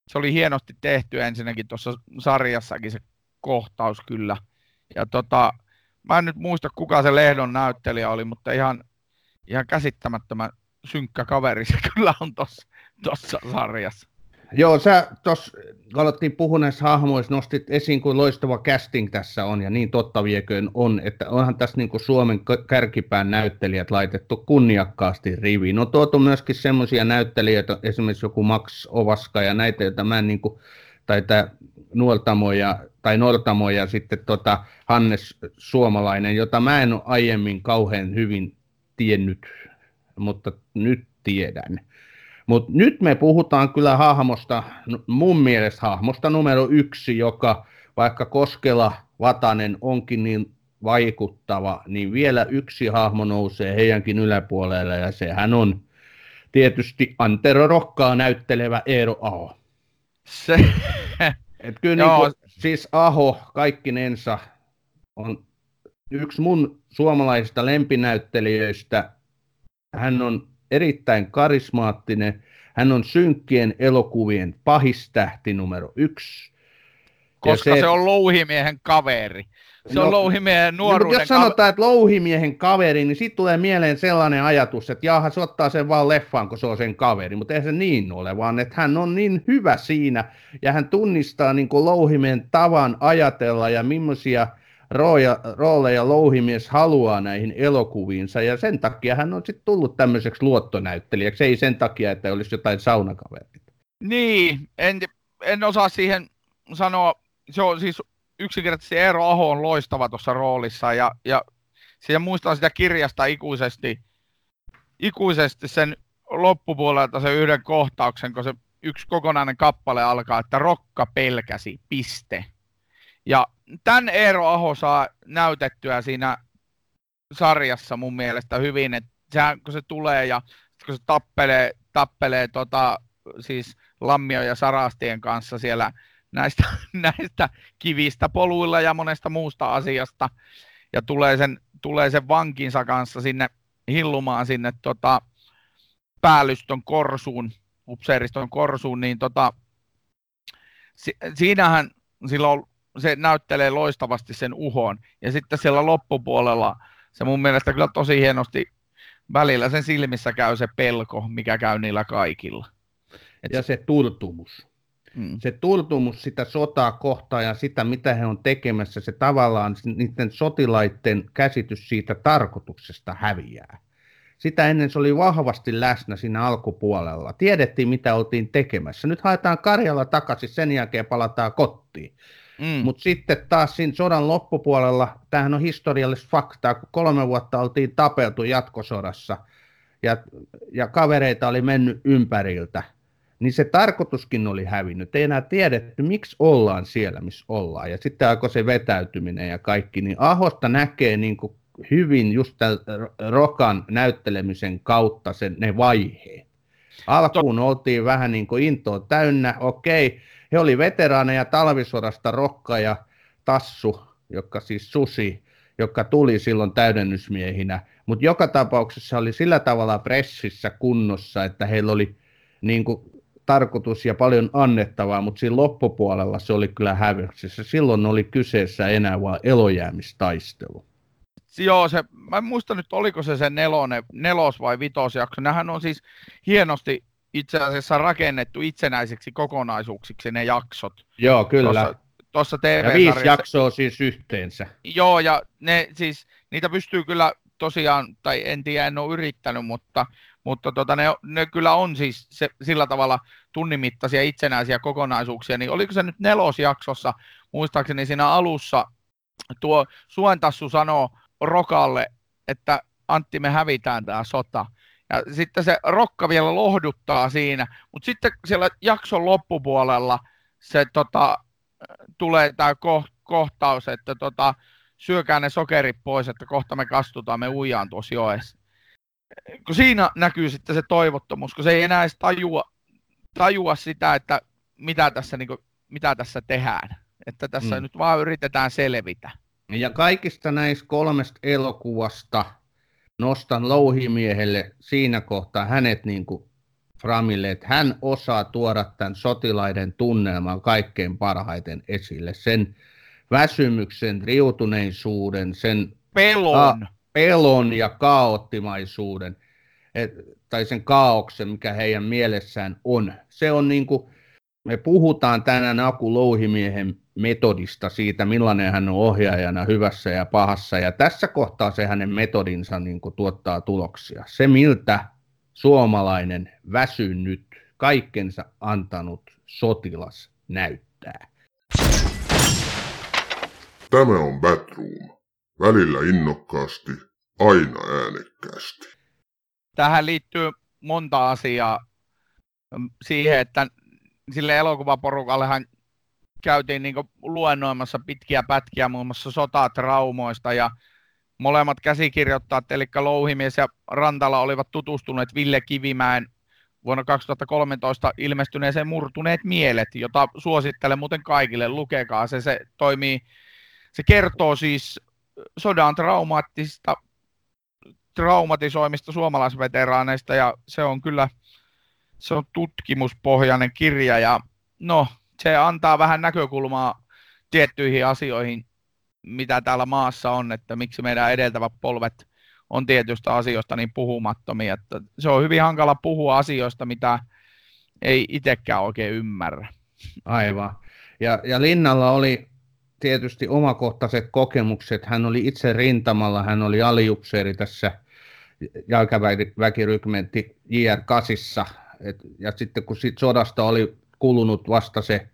se oli hienosti tehty ensinnäkin tuossa sarjassakin se kohtaus kyllä, ja tota, mä en nyt muista kuka se Lehdon näyttelijä oli, mutta ihan ihan käsittämättömän synkkä kaveri se kyllä on tuossa sarjassa. Joo, sä tuossa, aloittiin puhua näissä hahmoissa, nostit esiin, kuin loistava casting tässä on, ja niin totta vieköön on, että onhan tässä niin Suomen kärkipään näyttelijät laitettu kunniakkaasti riviin. On tuotu myöskin semmoisia näyttelijöitä, esimerkiksi joku Max Ovaska ja näitä, joita mä en niin kuin, tai tämä Nuoltamo ja, tai Nortamo ja sitten tota Hannes Suomalainen, jota mä en ole aiemmin kauhean hyvin tiennyt, mutta nyt tiedän. Mutta nyt me puhutaan kyllä hahmosta, mun mielestä hahmosta numero yksi, joka vaikka Koskela Vatanen onkin niin vaikuttava, niin vielä yksi hahmo nousee heidänkin yläpuolelle ja sehän on tietysti Antero Rokkaa näyttelevä Eero Aho. Se... Et kyllä niin kuin, siis Aho kaikkinensa on yksi mun suomalaisista lempinäyttelijöistä. Hän on erittäin karismaattinen. Hän on synkkien elokuvien pahistähti numero yksi. Koska se, se on louhimiehen kaveri. Se no, on louhimiehen nuoruuden no, Jos sanotaan, että louhimiehen kaveri, niin sitten tulee mieleen sellainen ajatus, että jaha, se ottaa sen vaan leffaan, kun se on sen kaveri. Mutta ei se niin ole, vaan että hän on niin hyvä siinä, ja hän tunnistaa niin louhimiehen tavan ajatella, ja millaisia – rooja, rooleja louhimies haluaa näihin elokuviinsa, ja sen takia hän on sitten tullut tämmöiseksi luottonäyttelijäksi, ei sen takia, että olisi jotain saunakavereita. Niin, en, en osaa siihen sanoa, se on siis yksinkertaisesti Eero Aho on loistava tuossa roolissa, ja, ja siihen muistaa sitä kirjasta ikuisesti, ikuisesti sen loppupuolelta se yhden kohtauksen, kun se yksi kokonainen kappale alkaa, että rokka pelkäsi, piste. Ja tämän Eero Aho saa näytettyä siinä sarjassa mun mielestä hyvin, että sehän, kun se tulee ja kun se tappelee, tappelee tota, siis Lammio ja Sarastien kanssa siellä näistä, näistä kivistä poluilla ja monesta muusta asiasta, ja tulee sen, tulee sen vankinsa kanssa sinne hillumaan sinne tota, päällystön korsuun, upseeriston korsuun, niin tota, si, siinähän silloin se näyttelee loistavasti sen uhon. Ja sitten siellä loppupuolella se mun mielestä kyllä tosi hienosti välillä sen silmissä käy se pelko, mikä käy niillä kaikilla. Et... Ja se turtumus. Mm. Se turtumus sitä sotaa kohtaan ja sitä, mitä he on tekemässä, se tavallaan niiden sotilaiden käsitys siitä tarkoituksesta häviää. Sitä ennen se oli vahvasti läsnä siinä alkupuolella. Tiedettiin, mitä oltiin tekemässä. Nyt haetaan Karjalla takaisin, sen jälkeen palataan kotiin. Mm. Mutta sitten taas siinä sodan loppupuolella, tämähän on historiallista faktaa, kun kolme vuotta oltiin tapeltu jatkosodassa ja, ja kavereita oli mennyt ympäriltä, niin se tarkoituskin oli hävinnyt. Ei enää tiedetty, miksi ollaan siellä, missä ollaan. Ja sitten alkoi se vetäytyminen ja kaikki. Niin Ahosta näkee niin kuin hyvin just tämän Rokan näyttelemisen kautta sen, ne vaiheet. Alkuun oltiin vähän niin kuin intoa täynnä, okei, he oli veteraaneja talvisodasta Rokka ja Tassu, joka siis Susi, joka tuli silloin täydennysmiehinä, mutta joka tapauksessa oli sillä tavalla pressissä kunnossa, että heillä oli niin kuin tarkoitus ja paljon annettavaa, mutta siinä loppupuolella se oli kyllä hävyksissä. Silloin oli kyseessä enää vain elojäämistaistelu. Joo, se, mä en muista nyt, oliko se se nelone, nelos- vai vitosjakso. Nämähän on siis hienosti itse asiassa rakennettu itsenäisiksi kokonaisuuksiksi ne jaksot. Joo, kyllä. Tuossa TV ja viisi jaksoa siis yhteensä. Joo, ja ne siis, niitä pystyy kyllä tosiaan, tai en tiedä, en ole yrittänyt, mutta, mutta tota, ne, ne, kyllä on siis se, sillä tavalla tunnimittaisia itsenäisiä kokonaisuuksia, niin oliko se nyt nelosjaksossa, muistaakseni siinä alussa tuo Suentassu sanoo Rokalle, että Antti me hävitään tämä sota, ja sitten se Rokka vielä lohduttaa siinä, mutta sitten siellä jakson loppupuolella se tota, tulee tämä ko- kohtaus, että tota, syökää ne sokerit pois, että kohta me kastutaan, me uijaan tuossa joessa. Kun siinä näkyy sitten se toivottomuus, kun se ei enää edes tajua, tajua sitä, että mitä tässä, niin kuin, mitä tässä tehdään. Että tässä mm. nyt vaan yritetään selvitä. Ja kaikista näistä kolmesta elokuvasta nostan Louhimiehelle siinä kohtaa hänet niin kuin Framille, että hän osaa tuoda tämän sotilaiden tunnelman kaikkein parhaiten esille. Sen väsymyksen, riutuneisuuden, sen pelon, ka- pelon ja kaoottimaisuuden, et, tai sen kaauksen, mikä heidän mielessään on. Se on niin kuin, me puhutaan tänään Aku Louhimiehen metodista siitä, millainen hän on ohjaajana hyvässä ja pahassa, ja tässä kohtaa se hänen metodinsa niin kuin tuottaa tuloksia. Se, miltä suomalainen väsynyt, kaikkensa antanut sotilas näyttää. Tämä on Batroom. Välillä innokkaasti, aina äänekkäästi. Tähän liittyy monta asiaa siihen, että sille elokuvaporukallehan käytiin niin luennoimassa pitkiä pätkiä muun muassa sotatraumoista ja molemmat käsikirjoittajat, eli Louhimies ja Rantala olivat tutustuneet Ville Kivimäen vuonna 2013 ilmestyneeseen Murtuneet mielet, jota suosittelen muuten kaikille, lukekaa se, se toimii, se kertoo siis sodan traumaattista traumatisoimista suomalaisveteraaneista ja se on kyllä se on tutkimuspohjainen kirja ja no, se antaa vähän näkökulmaa tiettyihin asioihin, mitä täällä maassa on, että miksi meidän edeltävät polvet on tietystä asioista niin puhumattomia, että se on hyvin hankala puhua asioista, mitä ei itsekään oikein ymmärrä. Aivan. Ja, ja Linnalla oli tietysti omakohtaiset kokemukset. Hän oli itse rintamalla, hän oli aliupseeri tässä jalkaväkirykmentti JR8. Et, ja sitten kun sit sodasta oli kulunut vasta se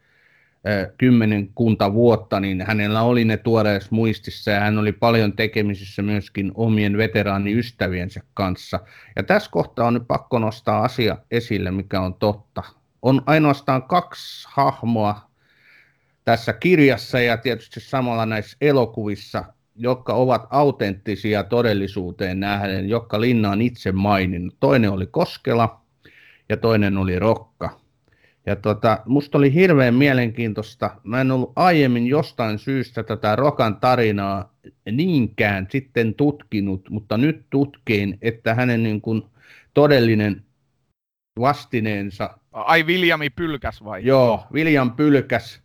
kymmenen kunta vuotta, niin hänellä oli ne tuoreessa muistissa ja hän oli paljon tekemisissä myöskin omien veteraaniystäviensä kanssa. Ja tässä kohtaa on nyt pakko nostaa asia esille, mikä on totta. On ainoastaan kaksi hahmoa tässä kirjassa ja tietysti samalla näissä elokuvissa, jotka ovat autenttisia todellisuuteen nähden, jotka Linna on itse maininnut. Toinen oli Koskela ja toinen oli Rokka. Ja tota, musta oli hirveän mielenkiintoista. Mä en ollut aiemmin jostain syystä tätä Rokan tarinaa niinkään sitten tutkinut, mutta nyt tutkiin, että hänen niin kuin todellinen vastineensa... Ai Viljami Pylkäs vai? Joo, William Pylkäs,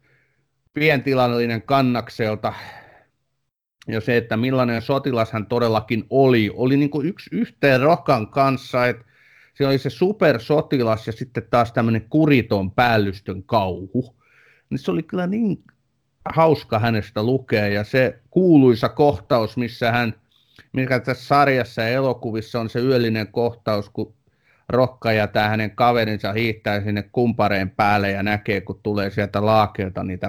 pientilallinen kannakselta. Ja se, että millainen sotilas hän todellakin oli, oli niin kuin yksi yhteen Rokan kanssa, että se oli se supersotilas ja sitten taas tämmöinen kuriton päällystön kauhu. Niin se oli kyllä niin hauska hänestä lukea ja se kuuluisa kohtaus, missä hän, mikä tässä sarjassa ja elokuvissa on se yöllinen kohtaus, kun Rokka ja tämä hänen kaverinsa hiihtää sinne kumpareen päälle ja näkee, kun tulee sieltä laakeelta niitä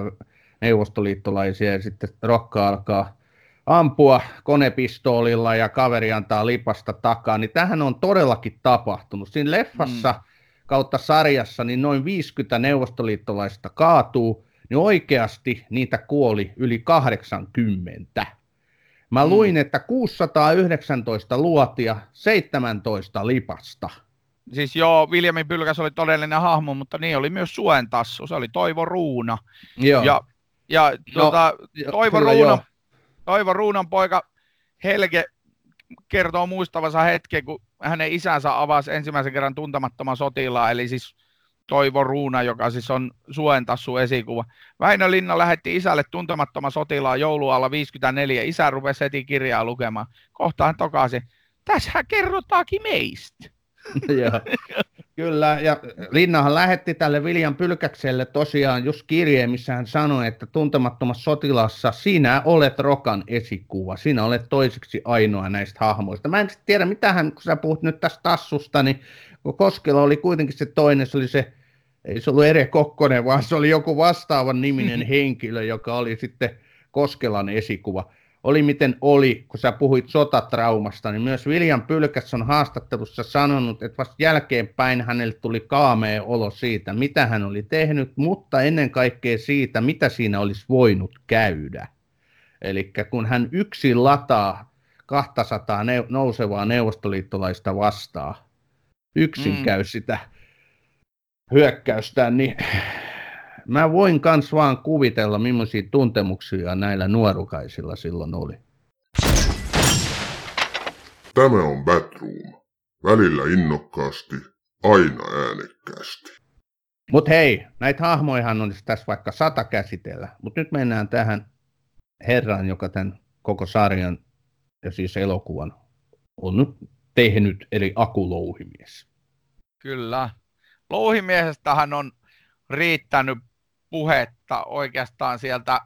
neuvostoliittolaisia ja sitten Rokka alkaa ampua konepistoolilla ja kaveri antaa lipasta takaa, niin tähän on todellakin tapahtunut. Siinä leffassa mm. kautta sarjassa niin noin 50 neuvostoliittolaista kaatuu, niin oikeasti niitä kuoli yli 80. Mä luin, että 619 luotia, 17 lipasta. Siis joo, Viljamin Pylkäs oli todellinen hahmo, mutta niin oli myös Suen tassu, se oli Toivo Ruuna. Joo. Ja, ja No, tuota, jo- Toivo, Ruunan, joo. Toivo Ruunan poika Helge kertoo muistavansa hetken, kun hänen isänsä avasi ensimmäisen kerran tuntemattoman sotilaan, eli siis Toivo Ruuna, joka siis on Suentassu esikuva. Väinö Linna lähetti isälle tuntemattoman sotilaan joulualla 54. Isä rupesi heti kirjaa lukemaan. Kohta hän tokasi, tässähän kerrotaakin meistä. Joo. Kyllä, ja Linnahan lähetti tälle Viljan Pylkäkselle tosiaan just kirjeen, missä hän sanoi, että tuntemattomassa sotilassa sinä olet Rokan esikuva, sinä olet toiseksi ainoa näistä hahmoista. Mä en tiedä, mitä hän, kun sä puhut nyt tästä tassusta, niin kun Koskela oli kuitenkin se toinen, se oli se, ei se ollut Ere Kokkonen, vaan se oli joku vastaavan niminen henkilö, joka oli sitten Koskelan esikuva oli miten oli, kun sä puhuit sotatraumasta, niin myös William Pylkäs on haastattelussa sanonut, että vasta jälkeenpäin hänelle tuli kaamea olo siitä, mitä hän oli tehnyt, mutta ennen kaikkea siitä, mitä siinä olisi voinut käydä. Eli kun hän yksin lataa 200 neu- nousevaa neuvostoliittolaista vastaan, yksin Mm. käy sitä hyökkäystä, niin mä voin kans vaan kuvitella, millaisia tuntemuksia näillä nuorukaisilla silloin oli. Tämä on Batroom. Välillä innokkaasti, aina äänekkäästi. Mutta hei, näitä hahmojahan on tässä vaikka sata käsitellä, mutta nyt mennään tähän herran, joka tämän koko sarjan ja siis elokuvan on tehnyt, eli Aku Louhimies. Kyllä. Louhimiehestähän on riittänyt puhetta oikeastaan sieltä,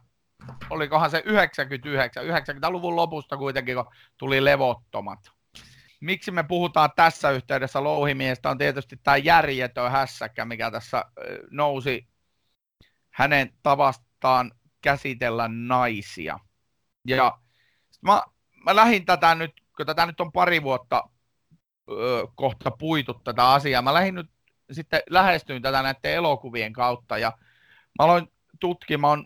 olikohan se 99, 90-luvun lopusta kuitenkin, kun tuli levottomat. Miksi me puhutaan tässä yhteydessä louhimiehestä on tietysti tämä järjetön hässäkkä, mikä tässä nousi hänen tavastaan käsitellä naisia. Ja mä, mä lähdin tätä nyt, kun tätä nyt on pari vuotta ö, kohta puitu tätä asiaa. Mä lähdin nyt sitten lähestyin tätä näiden elokuvien kautta ja mä aloin tutkimaan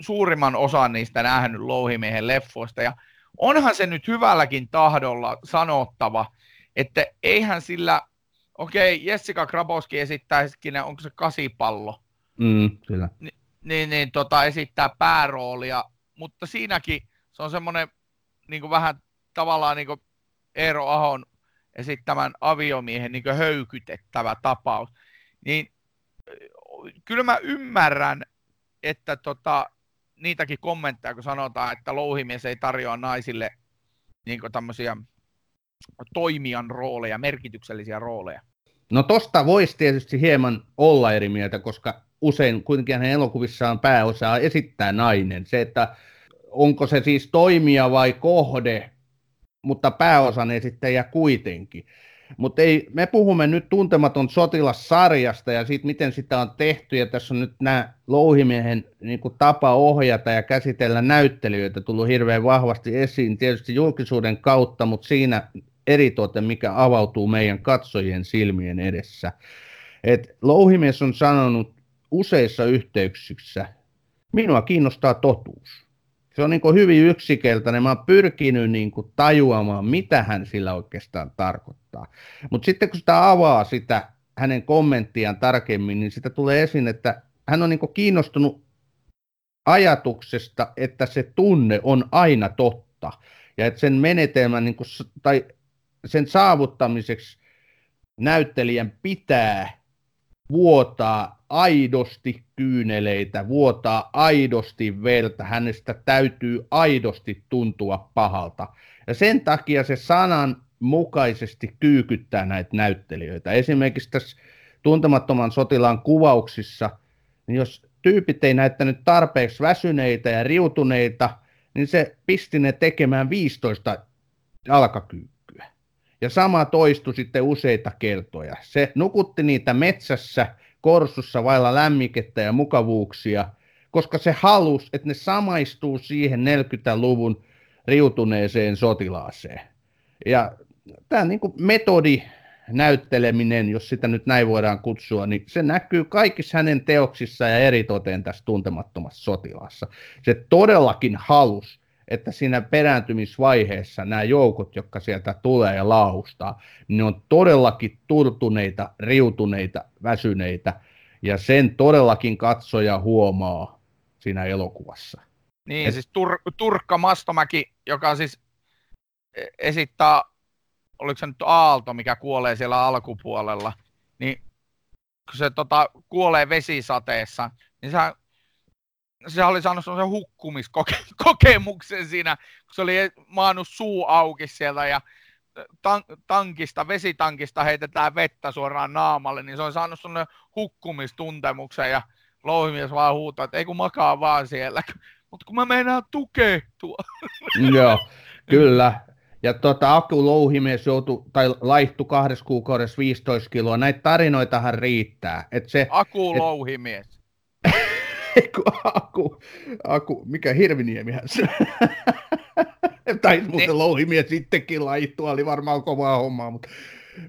suurimman osan niistä nähnyt Louhimiehen leffoista ja onhan se nyt hyvälläkin tahdolla sanottava, että eihän sillä, okei, okay, Jessica Grabowski esittäisikin, onko se kasipallo, Mm, kyllä. niin, niin tota, esittää pääroolia, mutta siinäkin se on semmoinen niin vähän tavallaan niin Eero Ahon esittämän aviomiehen niin höykytettävä tapaus. Niin kyllä mä ymmärrän, että tota, niitäkin kommentteja, kun sanotaan, että louhimies ei tarjoa naisille niin tämmöisiä toimijan rooleja, merkityksellisiä rooleja. No tosta voisi tietysti hieman olla eri mieltä, koska usein kuitenkin hänen elokuvissaan pääosaa esittää nainen. Se, että onko se siis toimija vai kohde, mutta pääosan esittäjä kuitenkin. Mutta me puhumme nyt tuntematon sotilassarjasta ja siitä, miten sitä on tehty. Ja tässä on nyt nämä Louhimiehen niin kuin tapa ohjata ja käsitellä näyttelijöitä tullut hirveän vahvasti esiin, tietysti julkisuuden kautta, mutta siinä eritoten, mikä avautuu meidän katsojien silmien edessä. Et Louhimies on sanonut useissa yhteyksissä, minua kiinnostaa totuus. Se on niin kuin hyvin yksikeltainen. Mä oon pyrkinyt niin kuin tajuamaan, mitä hän sillä oikeastaan tarkoittaa. Mutta sitten kun sitä avaa sitä hänen kommenttiaan tarkemmin, niin sitä tulee esiin, että hän on niin kuin kiinnostunut ajatuksesta, että se tunne on aina totta. Ja että sen menetelmän niin kuin, tai sen saavuttamiseksi näyttelijän pitää vuotaa aidosti kyyneleitä, vuotaa aidosti verta, hänestä täytyy aidosti tuntua pahalta. Ja sen takia se sanan mukaisesti kyykyttää näitä näyttelijöitä. Esimerkiksi tässä tuntemattoman sotilaan kuvauksissa, niin jos tyypit ei näyttänyt tarpeeksi väsyneitä ja riutuneita, niin se pisti ne tekemään 15 jalkakyykkyä. Ja sama toistui sitten useita kertoja. Se nukutti niitä metsässä, korsussa vailla lämmikettä ja mukavuuksia, koska se halusi, että ne samaistuu siihen 40-luvun riutuneeseen sotilaaseen. Ja tämä niin metodi näytteleminen, jos sitä nyt näin voidaan kutsua, niin se näkyy kaikissa hänen teoksissa ja eritoten tässä tuntemattomassa sotilassa. Se todellakin halus, että siinä perääntymisvaiheessa nämä joukot, jotka sieltä tulee ja laahustaa, ne on todellakin turtuneita, riutuneita, väsyneitä, ja sen todellakin katsoja huomaa siinä elokuvassa. Niin, Et... siis Tur- Turkka Mastomäki, joka siis e- esittää, oliko se nyt Aalto, mikä kuolee siellä alkupuolella, niin kun se tota, kuolee vesisateessa, niin se, se oli saanut sellaisen hukkumiskokemuksen siinä, kun se oli maannut suu auki sieltä ja tan- tankista, vesitankista heitetään vettä suoraan naamalle, niin se on saanut sellainen hukkumistuntemuksen ja louhimies vaan huutaa, että ei kun makaa vaan siellä, mutta kun mä meinaan tukehtua. Joo, kyllä. Ja tota, Aku Louhimies joutui, tai laihtu kahdessa kuukaudessa 15 kiloa. Näitä tarinoitahan riittää. Et se, Aku et... Louhimies. Eiku, Aku, Aku, mikä Hirviniemihän se. tai muuten ne... Louhimies sittenkin laihtua, oli varmaan kovaa hommaa. Mutta,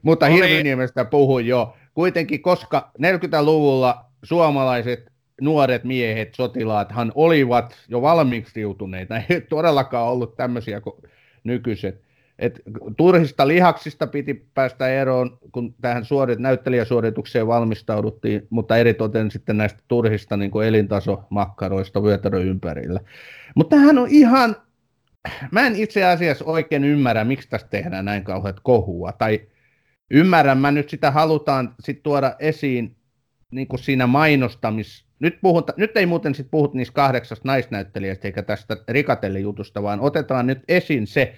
mutta oli... Hirviniemestä puhuin jo. Kuitenkin, koska 40-luvulla suomalaiset nuoret miehet, sotilaathan olivat jo valmiiksi riutuneita. Ei todellakaan ollut tämmöisiä kuin nykyiset. Et turhista lihaksista piti päästä eroon, kun tähän suorit, näyttelijäsuoritukseen valmistauduttiin, mutta eritoten sitten näistä turhista niin elintasomakkaroista vyötärön ympärillä. Mutta tämähän on ihan, mä en itse asiassa oikein ymmärrä, miksi tästä tehdään näin kauheat kohua, tai ymmärrän mä nyt sitä halutaan sit tuoda esiin niin kuin siinä mainostamis... Nyt, puhuta, nyt ei muuten sit puhut niistä kahdeksasta naisnäyttelijästä eikä tästä rikatellijutusta, vaan otetaan nyt esiin se,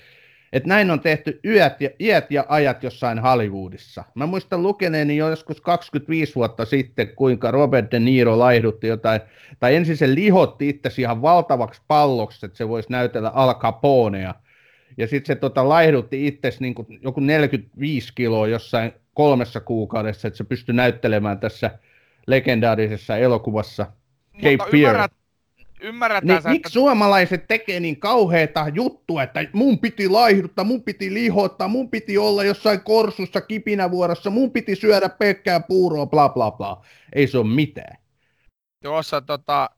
että näin on tehty yöt ja, iät ja ajat jossain Hollywoodissa. Mä muistan lukeneeni jo joskus 25 vuotta sitten, kuinka Robert De Niro laihdutti jotain, tai ensin se lihotti itse ihan valtavaksi palloksi, että se voisi näytellä Al Caponea. Ja sitten se tota, laihdutti itse niin joku 45 kiloa jossain kolmessa kuukaudessa, että se pystyi näyttelemään tässä legendaarisessa elokuvassa Cape Fear. Ymmärrät, ymmärretään niin, sä, miksi että... suomalaiset tekee niin kauheita juttua, että mun piti laihduttaa, mun piti lihottaa, mun piti olla jossain korsussa kipinävuorossa, mun piti syödä pelkkää puuroa, bla bla bla. Ei se ole mitään. Tuossa tota,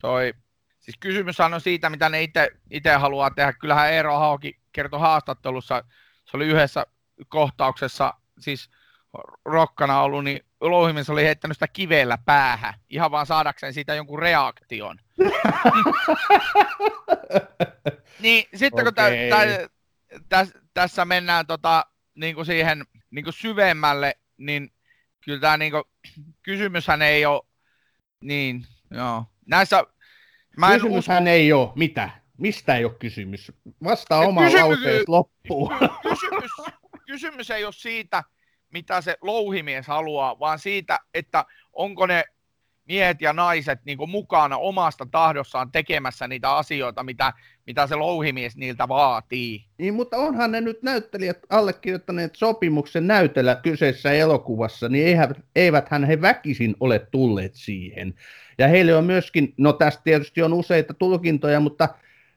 toi, siis kysymys on siitä, mitä ne itse haluaa tehdä. Kyllähän Eero Hauki kertoi haastattelussa, se oli yhdessä kohtauksessa, siis rokkana ollut, niin Louhimies oli heittänyt sitä kivellä päähän, ihan vaan saadakseen siitä jonkun reaktion. niin sitten kun okay. tä, tä, tä, tässä mennään tota, niin kuin siihen niin kuin syvemmälle, niin kyllä tämä niin kuin, kysymyshän ei ole, niin joo, näissä, mä en Kysymyshän usko... ei ole, mitä? Mistä ei ole kysymys? Vastaa oma kysymys, lauseesi loppuun. Kysymys, kysymys ei ole siitä, mitä se louhimies haluaa, vaan siitä, että onko ne miehet ja naiset niin mukana omasta tahdossaan tekemässä niitä asioita, mitä, mitä se louhimies niiltä vaatii. Niin, mutta onhan ne nyt näyttelijät allekirjoittaneet sopimuksen näytellä kyseessä elokuvassa, niin eivät, eiväthän he väkisin ole tulleet siihen. Ja heille on myöskin, no tästä tietysti on useita tulkintoja, mutta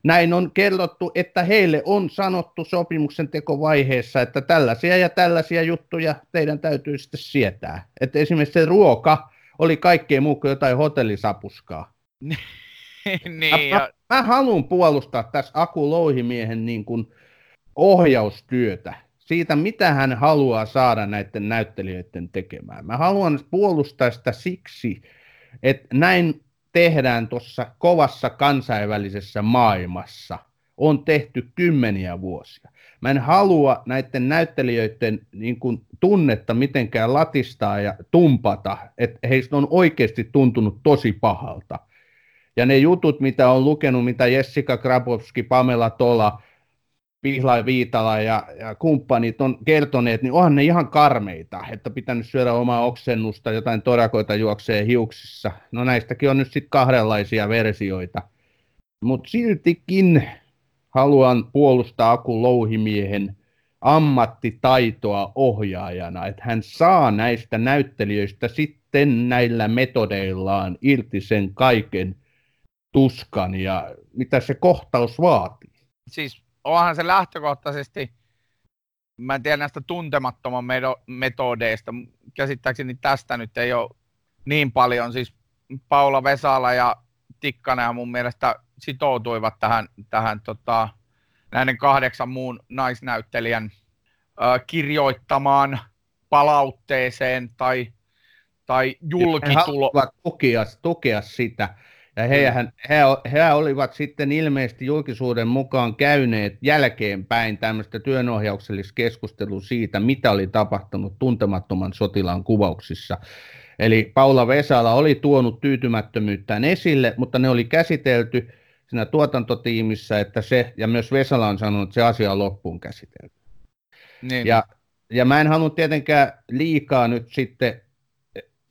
näin on kerrottu, että heille on sanottu sopimuksen tekovaiheessa, että tällaisia ja tällaisia juttuja teidän täytyy sitten sietää. Että esimerkiksi se ruoka oli kaikkea muu kuin jotain hotellisapuskaa. niin, mä, mä, mä haluan puolustaa tässä Aku Louhimiehen niin kuin ohjaustyötä siitä, mitä hän haluaa saada näiden näyttelijöiden tekemään. Mä haluan puolustaa sitä siksi, että näin tehdään tuossa kovassa kansainvälisessä maailmassa, on tehty kymmeniä vuosia. Mä en halua näiden näyttelijöiden niin kuin, tunnetta mitenkään latistaa ja tumpata, että heistä on oikeasti tuntunut tosi pahalta. Ja ne jutut, mitä on lukenut, mitä Jessica Grabowski, Pamela Tola, Pihla Viitala ja, ja kumppanit on kertoneet, niin onhan ne ihan karmeita, että pitänyt syödä omaa oksennusta, jotain torakoita juoksee hiuksissa. No näistäkin on nyt sitten kahdenlaisia versioita. Mutta siltikin haluan puolustaa Aku Louhimiehen ammattitaitoa ohjaajana, että hän saa näistä näyttelijöistä sitten näillä metodeillaan irti sen kaiken tuskan ja mitä se kohtaus vaatii. Siis onhan se lähtökohtaisesti, mä en tiedä näistä tuntemattoman metodeista, käsittääkseni tästä nyt ei ole niin paljon, siis Paula Vesala ja Tikkanen mun mielestä sitoutuivat tähän, tähän tota, näiden kahdeksan muun naisnäyttelijän ö, kirjoittamaan palautteeseen tai, tai julkitulo. He tukea, tukea sitä. Ja hehän, he, he olivat sitten ilmeisesti julkisuuden mukaan käyneet jälkeenpäin tämmöistä työnohjauksellista keskustelua siitä, mitä oli tapahtunut tuntemattoman sotilaan kuvauksissa. Eli Paula Vesala oli tuonut tyytymättömyyttään esille, mutta ne oli käsitelty siinä tuotantotiimissä, että se, ja myös Vesala on sanonut, että se asia on loppuun käsitelty. Niin. Ja, ja mä en halunnut tietenkään liikaa nyt sitten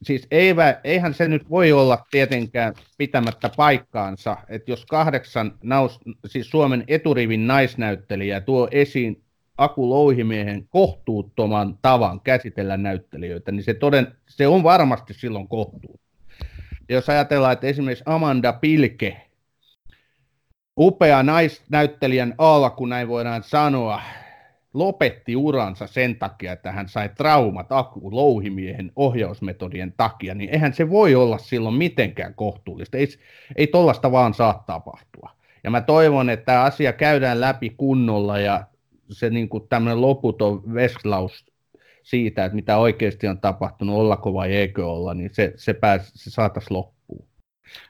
siis eivä, eihän se nyt voi olla tietenkään pitämättä paikkaansa, että jos kahdeksan naus, siis Suomen eturivin naisnäyttelijä tuo esiin Aku Louhimiehen kohtuuttoman tavan käsitellä näyttelijöitä, niin se, toden, se on varmasti silloin kohtuut. Jos ajatellaan, että esimerkiksi Amanda Pilke, upea naisnäyttelijän alku, näin voidaan sanoa, lopetti uransa sen takia, että hän sai traumat Aku Louhimiehen ohjausmetodien takia, niin eihän se voi olla silloin mitenkään kohtuullista. Ei, ei tollasta vaan saa tapahtua. Ja mä toivon, että tämä asia käydään läpi kunnolla ja se niin kuin tämmöinen loputon vestlaus siitä, että mitä oikeasti on tapahtunut, ollako vai eikö olla, niin se, se, pääs, se saataisiin loppuun.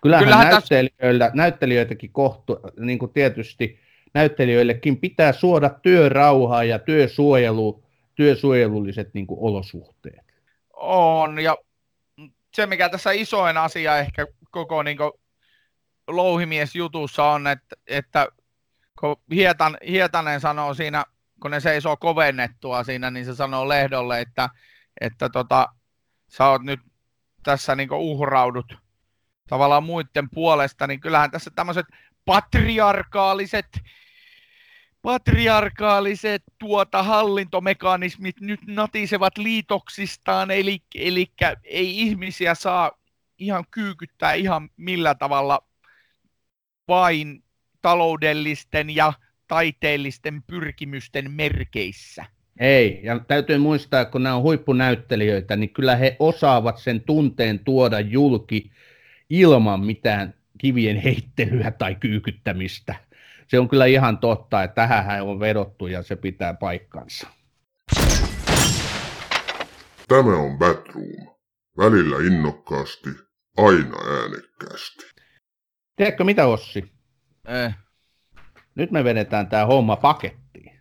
Kyllähän, Kyllähän näyttelijöillä, täs... näyttelijöitäkin kohtu, niin kuin tietysti näyttelijöillekin pitää suoda työrauhaa ja työsuojelu, työsuojelulliset niin kuin olosuhteet. On, ja se mikä tässä isoin asia ehkä koko niin kuin, louhimiesjutussa on, että, että kun Hietan, Hietanen sanoo siinä, kun ne seisoo kovennettua siinä, niin se sanoo Lehdolle, että, että tota, sä oot nyt tässä niin uhraudut tavallaan muiden puolesta, niin kyllähän tässä tämmöiset patriarkaaliset patriarkaaliset tuota hallintomekanismit nyt natisevat liitoksistaan, eli, eli ei ihmisiä saa ihan kyykyttää ihan millä tavalla vain taloudellisten ja taiteellisten pyrkimysten merkeissä. Ei, ja täytyy muistaa, kun nämä on huippunäyttelijöitä, niin kyllä he osaavat sen tunteen tuoda julki ilman mitään kivien heittelyä tai kyykyttämistä. Se on kyllä ihan totta, että tähän on vedottu ja se pitää paikkansa. Tämä on Batroom. Välillä innokkaasti, aina äänekkäästi. Tiedätkö mitä, Ossi? Eh. Nyt me vedetään tämä homma pakettiin.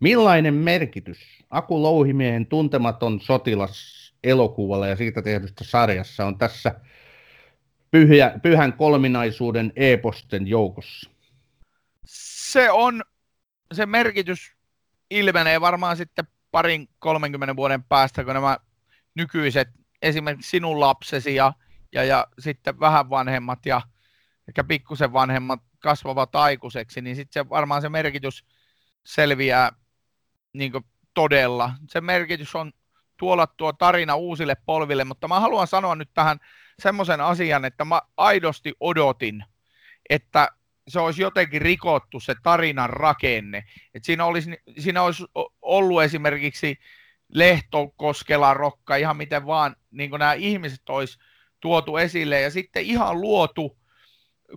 Millainen merkitys Aku Louhimiehen tuntematon sotilas elokuvalla ja siitä tehdystä sarjassa on tässä pyhä, pyhän kolminaisuuden eposten joukossa? Se on, se merkitys ilmenee varmaan sitten parin 30 vuoden päästä, kun nämä nykyiset, esimerkiksi sinun lapsesi ja, ja, ja sitten vähän vanhemmat ja ehkä pikkusen vanhemmat kasvavat aikuiseksi, niin sitten se, varmaan se merkitys selviää niin todella. Se merkitys on tuolla tuo tarina uusille polville, mutta mä haluan sanoa nyt tähän semmoisen asian, että mä aidosti odotin, että se olisi jotenkin rikottu se tarinan rakenne. että siinä, olisi, siinä olisi ollut esimerkiksi Lehto, Koskela, Rokka, ihan miten vaan niin nämä ihmiset olisi tuotu esille ja sitten ihan luotu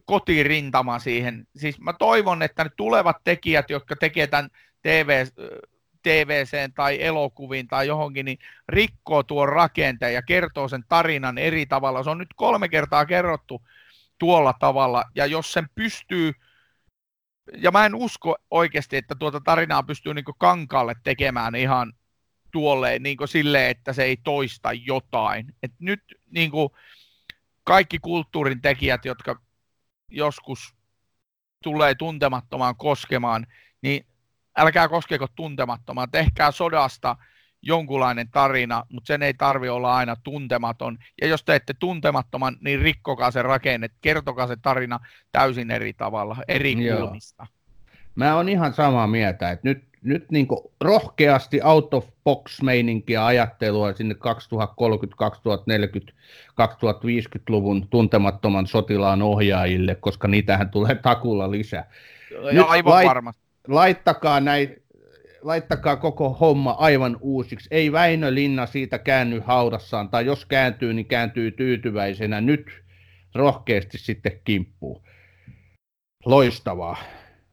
kotirintama siihen. Siis mä toivon, että ne tulevat tekijät, jotka tekevät tämän TV, TVC tai elokuviin tai johonkin, niin rikkoo tuon rakenteen ja kertoo sen tarinan eri tavalla. Se on nyt kolme kertaa kerrottu tuolla tavalla, ja jos sen pystyy, ja mä en usko oikeasti, että tuota tarinaa pystyy niin kankaalle tekemään ihan tuolleen niin silleen, että se ei toista jotain. Et nyt niin kaikki kulttuurin tekijät, jotka joskus tulee tuntemattomaan koskemaan, niin älkää koskeko tuntemattomaan, tehkää sodasta jonkunlainen tarina, mutta sen ei tarvi olla aina tuntematon. Ja jos teette tuntemattoman, niin rikkokaa se rakenne, kertokaa se tarina täysin eri tavalla, eri kulmista. Mä oon ihan samaa mieltä, että nyt, nyt niin rohkeasti out of box meininkiä ajattelua sinne 2030, 2040, 2050-luvun tuntemattoman sotilaan ohjaajille, koska niitähän tulee takulla lisää. Ja aivan lait, varmasti. Laittakaa näin, laittakaa koko homma aivan uusiksi. Ei Väinö Linna siitä käänny haudassaan, tai jos kääntyy, niin kääntyy tyytyväisenä. Nyt rohkeasti sitten kimppuu. Loistavaa.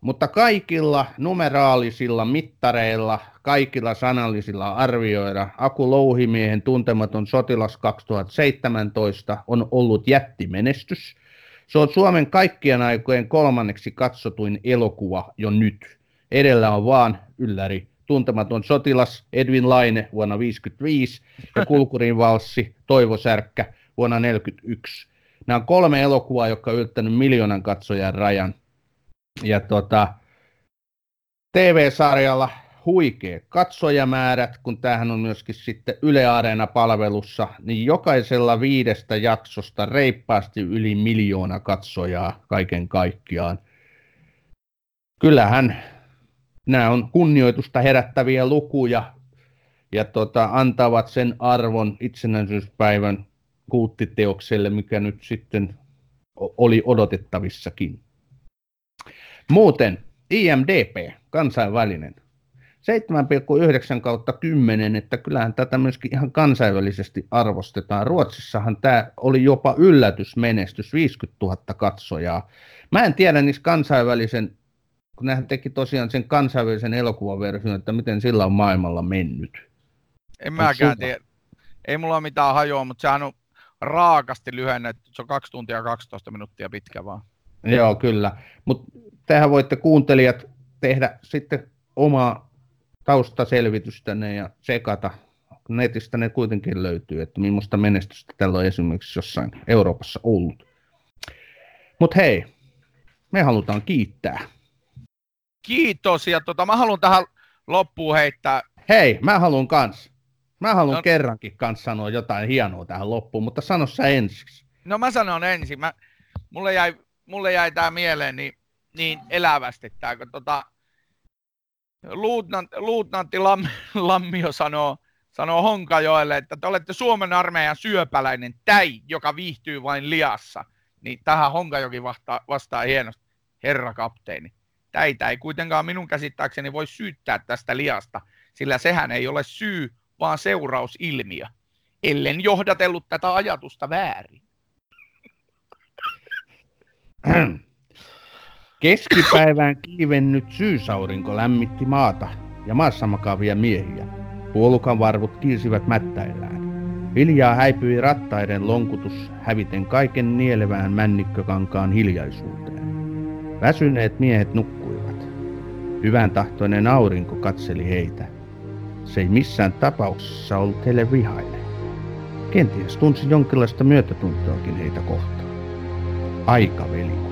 Mutta kaikilla numeraalisilla mittareilla, kaikilla sanallisilla arvioilla Aku Louhimiehen tuntematon sotilas 2017 on ollut jättimenestys. Se on Suomen kaikkien aikojen kolmanneksi katsotuin elokuva jo nyt. Edellä on vaan ylläri tuntematon sotilas Edwin Laine vuonna 1955 ja Kulkurin valssi Toivo Särkkä vuonna 1941. Nämä on kolme elokuvaa, jotka on yltänyt miljoonan katsojan rajan. Ja tota, TV-sarjalla huikeat katsojamäärät, kun tämähän on myöskin sitten Yle Areena-palvelussa, niin jokaisella viidestä jaksosta reippaasti yli miljoona katsojaa kaiken kaikkiaan. Kyllähän nämä on kunnioitusta herättäviä lukuja ja tota, antavat sen arvon itsenäisyyspäivän kulttiteokselle, mikä nyt sitten oli odotettavissakin. Muuten IMDP, kansainvälinen, 7,9 kautta 10, että kyllähän tätä myöskin ihan kansainvälisesti arvostetaan. Ruotsissahan tämä oli jopa yllätysmenestys, 50 000 katsojaa. Mä en tiedä niissä kansainvälisen, kun nehän teki tosiaan sen kansainvälisen elokuvaversion, että miten sillä on maailmalla mennyt. En mäkään tiedä. Ei mulla ole mitään hajoa, mutta sehän on raakasti lyhennetty. Se on 2 tuntia 12 minuuttia pitkä vaan. Joo, kyllä. Mutta tehän voitte kuuntelijat tehdä sitten omaa taustaselvitystänne ja sekata. Netistä ne kuitenkin löytyy, että millaista menestystä tällä on esimerkiksi jossain Euroopassa ollut. Mutta hei, me halutaan kiittää. Kiitos, ja tota, mä haluan tähän loppuun heittää. Hei, mä haluan kans. Mä haluan no, kerrankin kanssa sanoa jotain hienoa tähän loppuun, mutta sano sä ensiksi. No mä sanon ensin. Mä, mulle jäi, mulle jäi tää mieleen niin, niin elävästi tää, kun tota, luutnant, luutnantti Lam, Lammio sanoo, sanoo Honkajoelle, että te olette Suomen armeijan syöpäläinen täi, joka viihtyy vain liassa. Niin tähän Honkajoki vastaa, vastaa hienosti, herra kapteeni. Täitä ei kuitenkaan minun käsittääkseni voi syyttää tästä liasta, sillä sehän ei ole syy, vaan seurausilmiö, ellen johdatellut tätä ajatusta väärin. Keskipäivään kiivennyt syysaurinko lämmitti maata ja maassa makaavia miehiä. Puolukan varvut kiilsivät mättäillään. Hiljaa häipyi rattaiden lonkutus häviten kaiken nielevään männikkökankaan hiljaisuuteen. Väsyneet miehet nukkuivat. Hyvän tahtoinen aurinko katseli heitä. Se ei missään tapauksessa ollut heille vihainen. Kenties tunsi jonkinlaista myötätuntoakin heitä kohtaan. Aika veli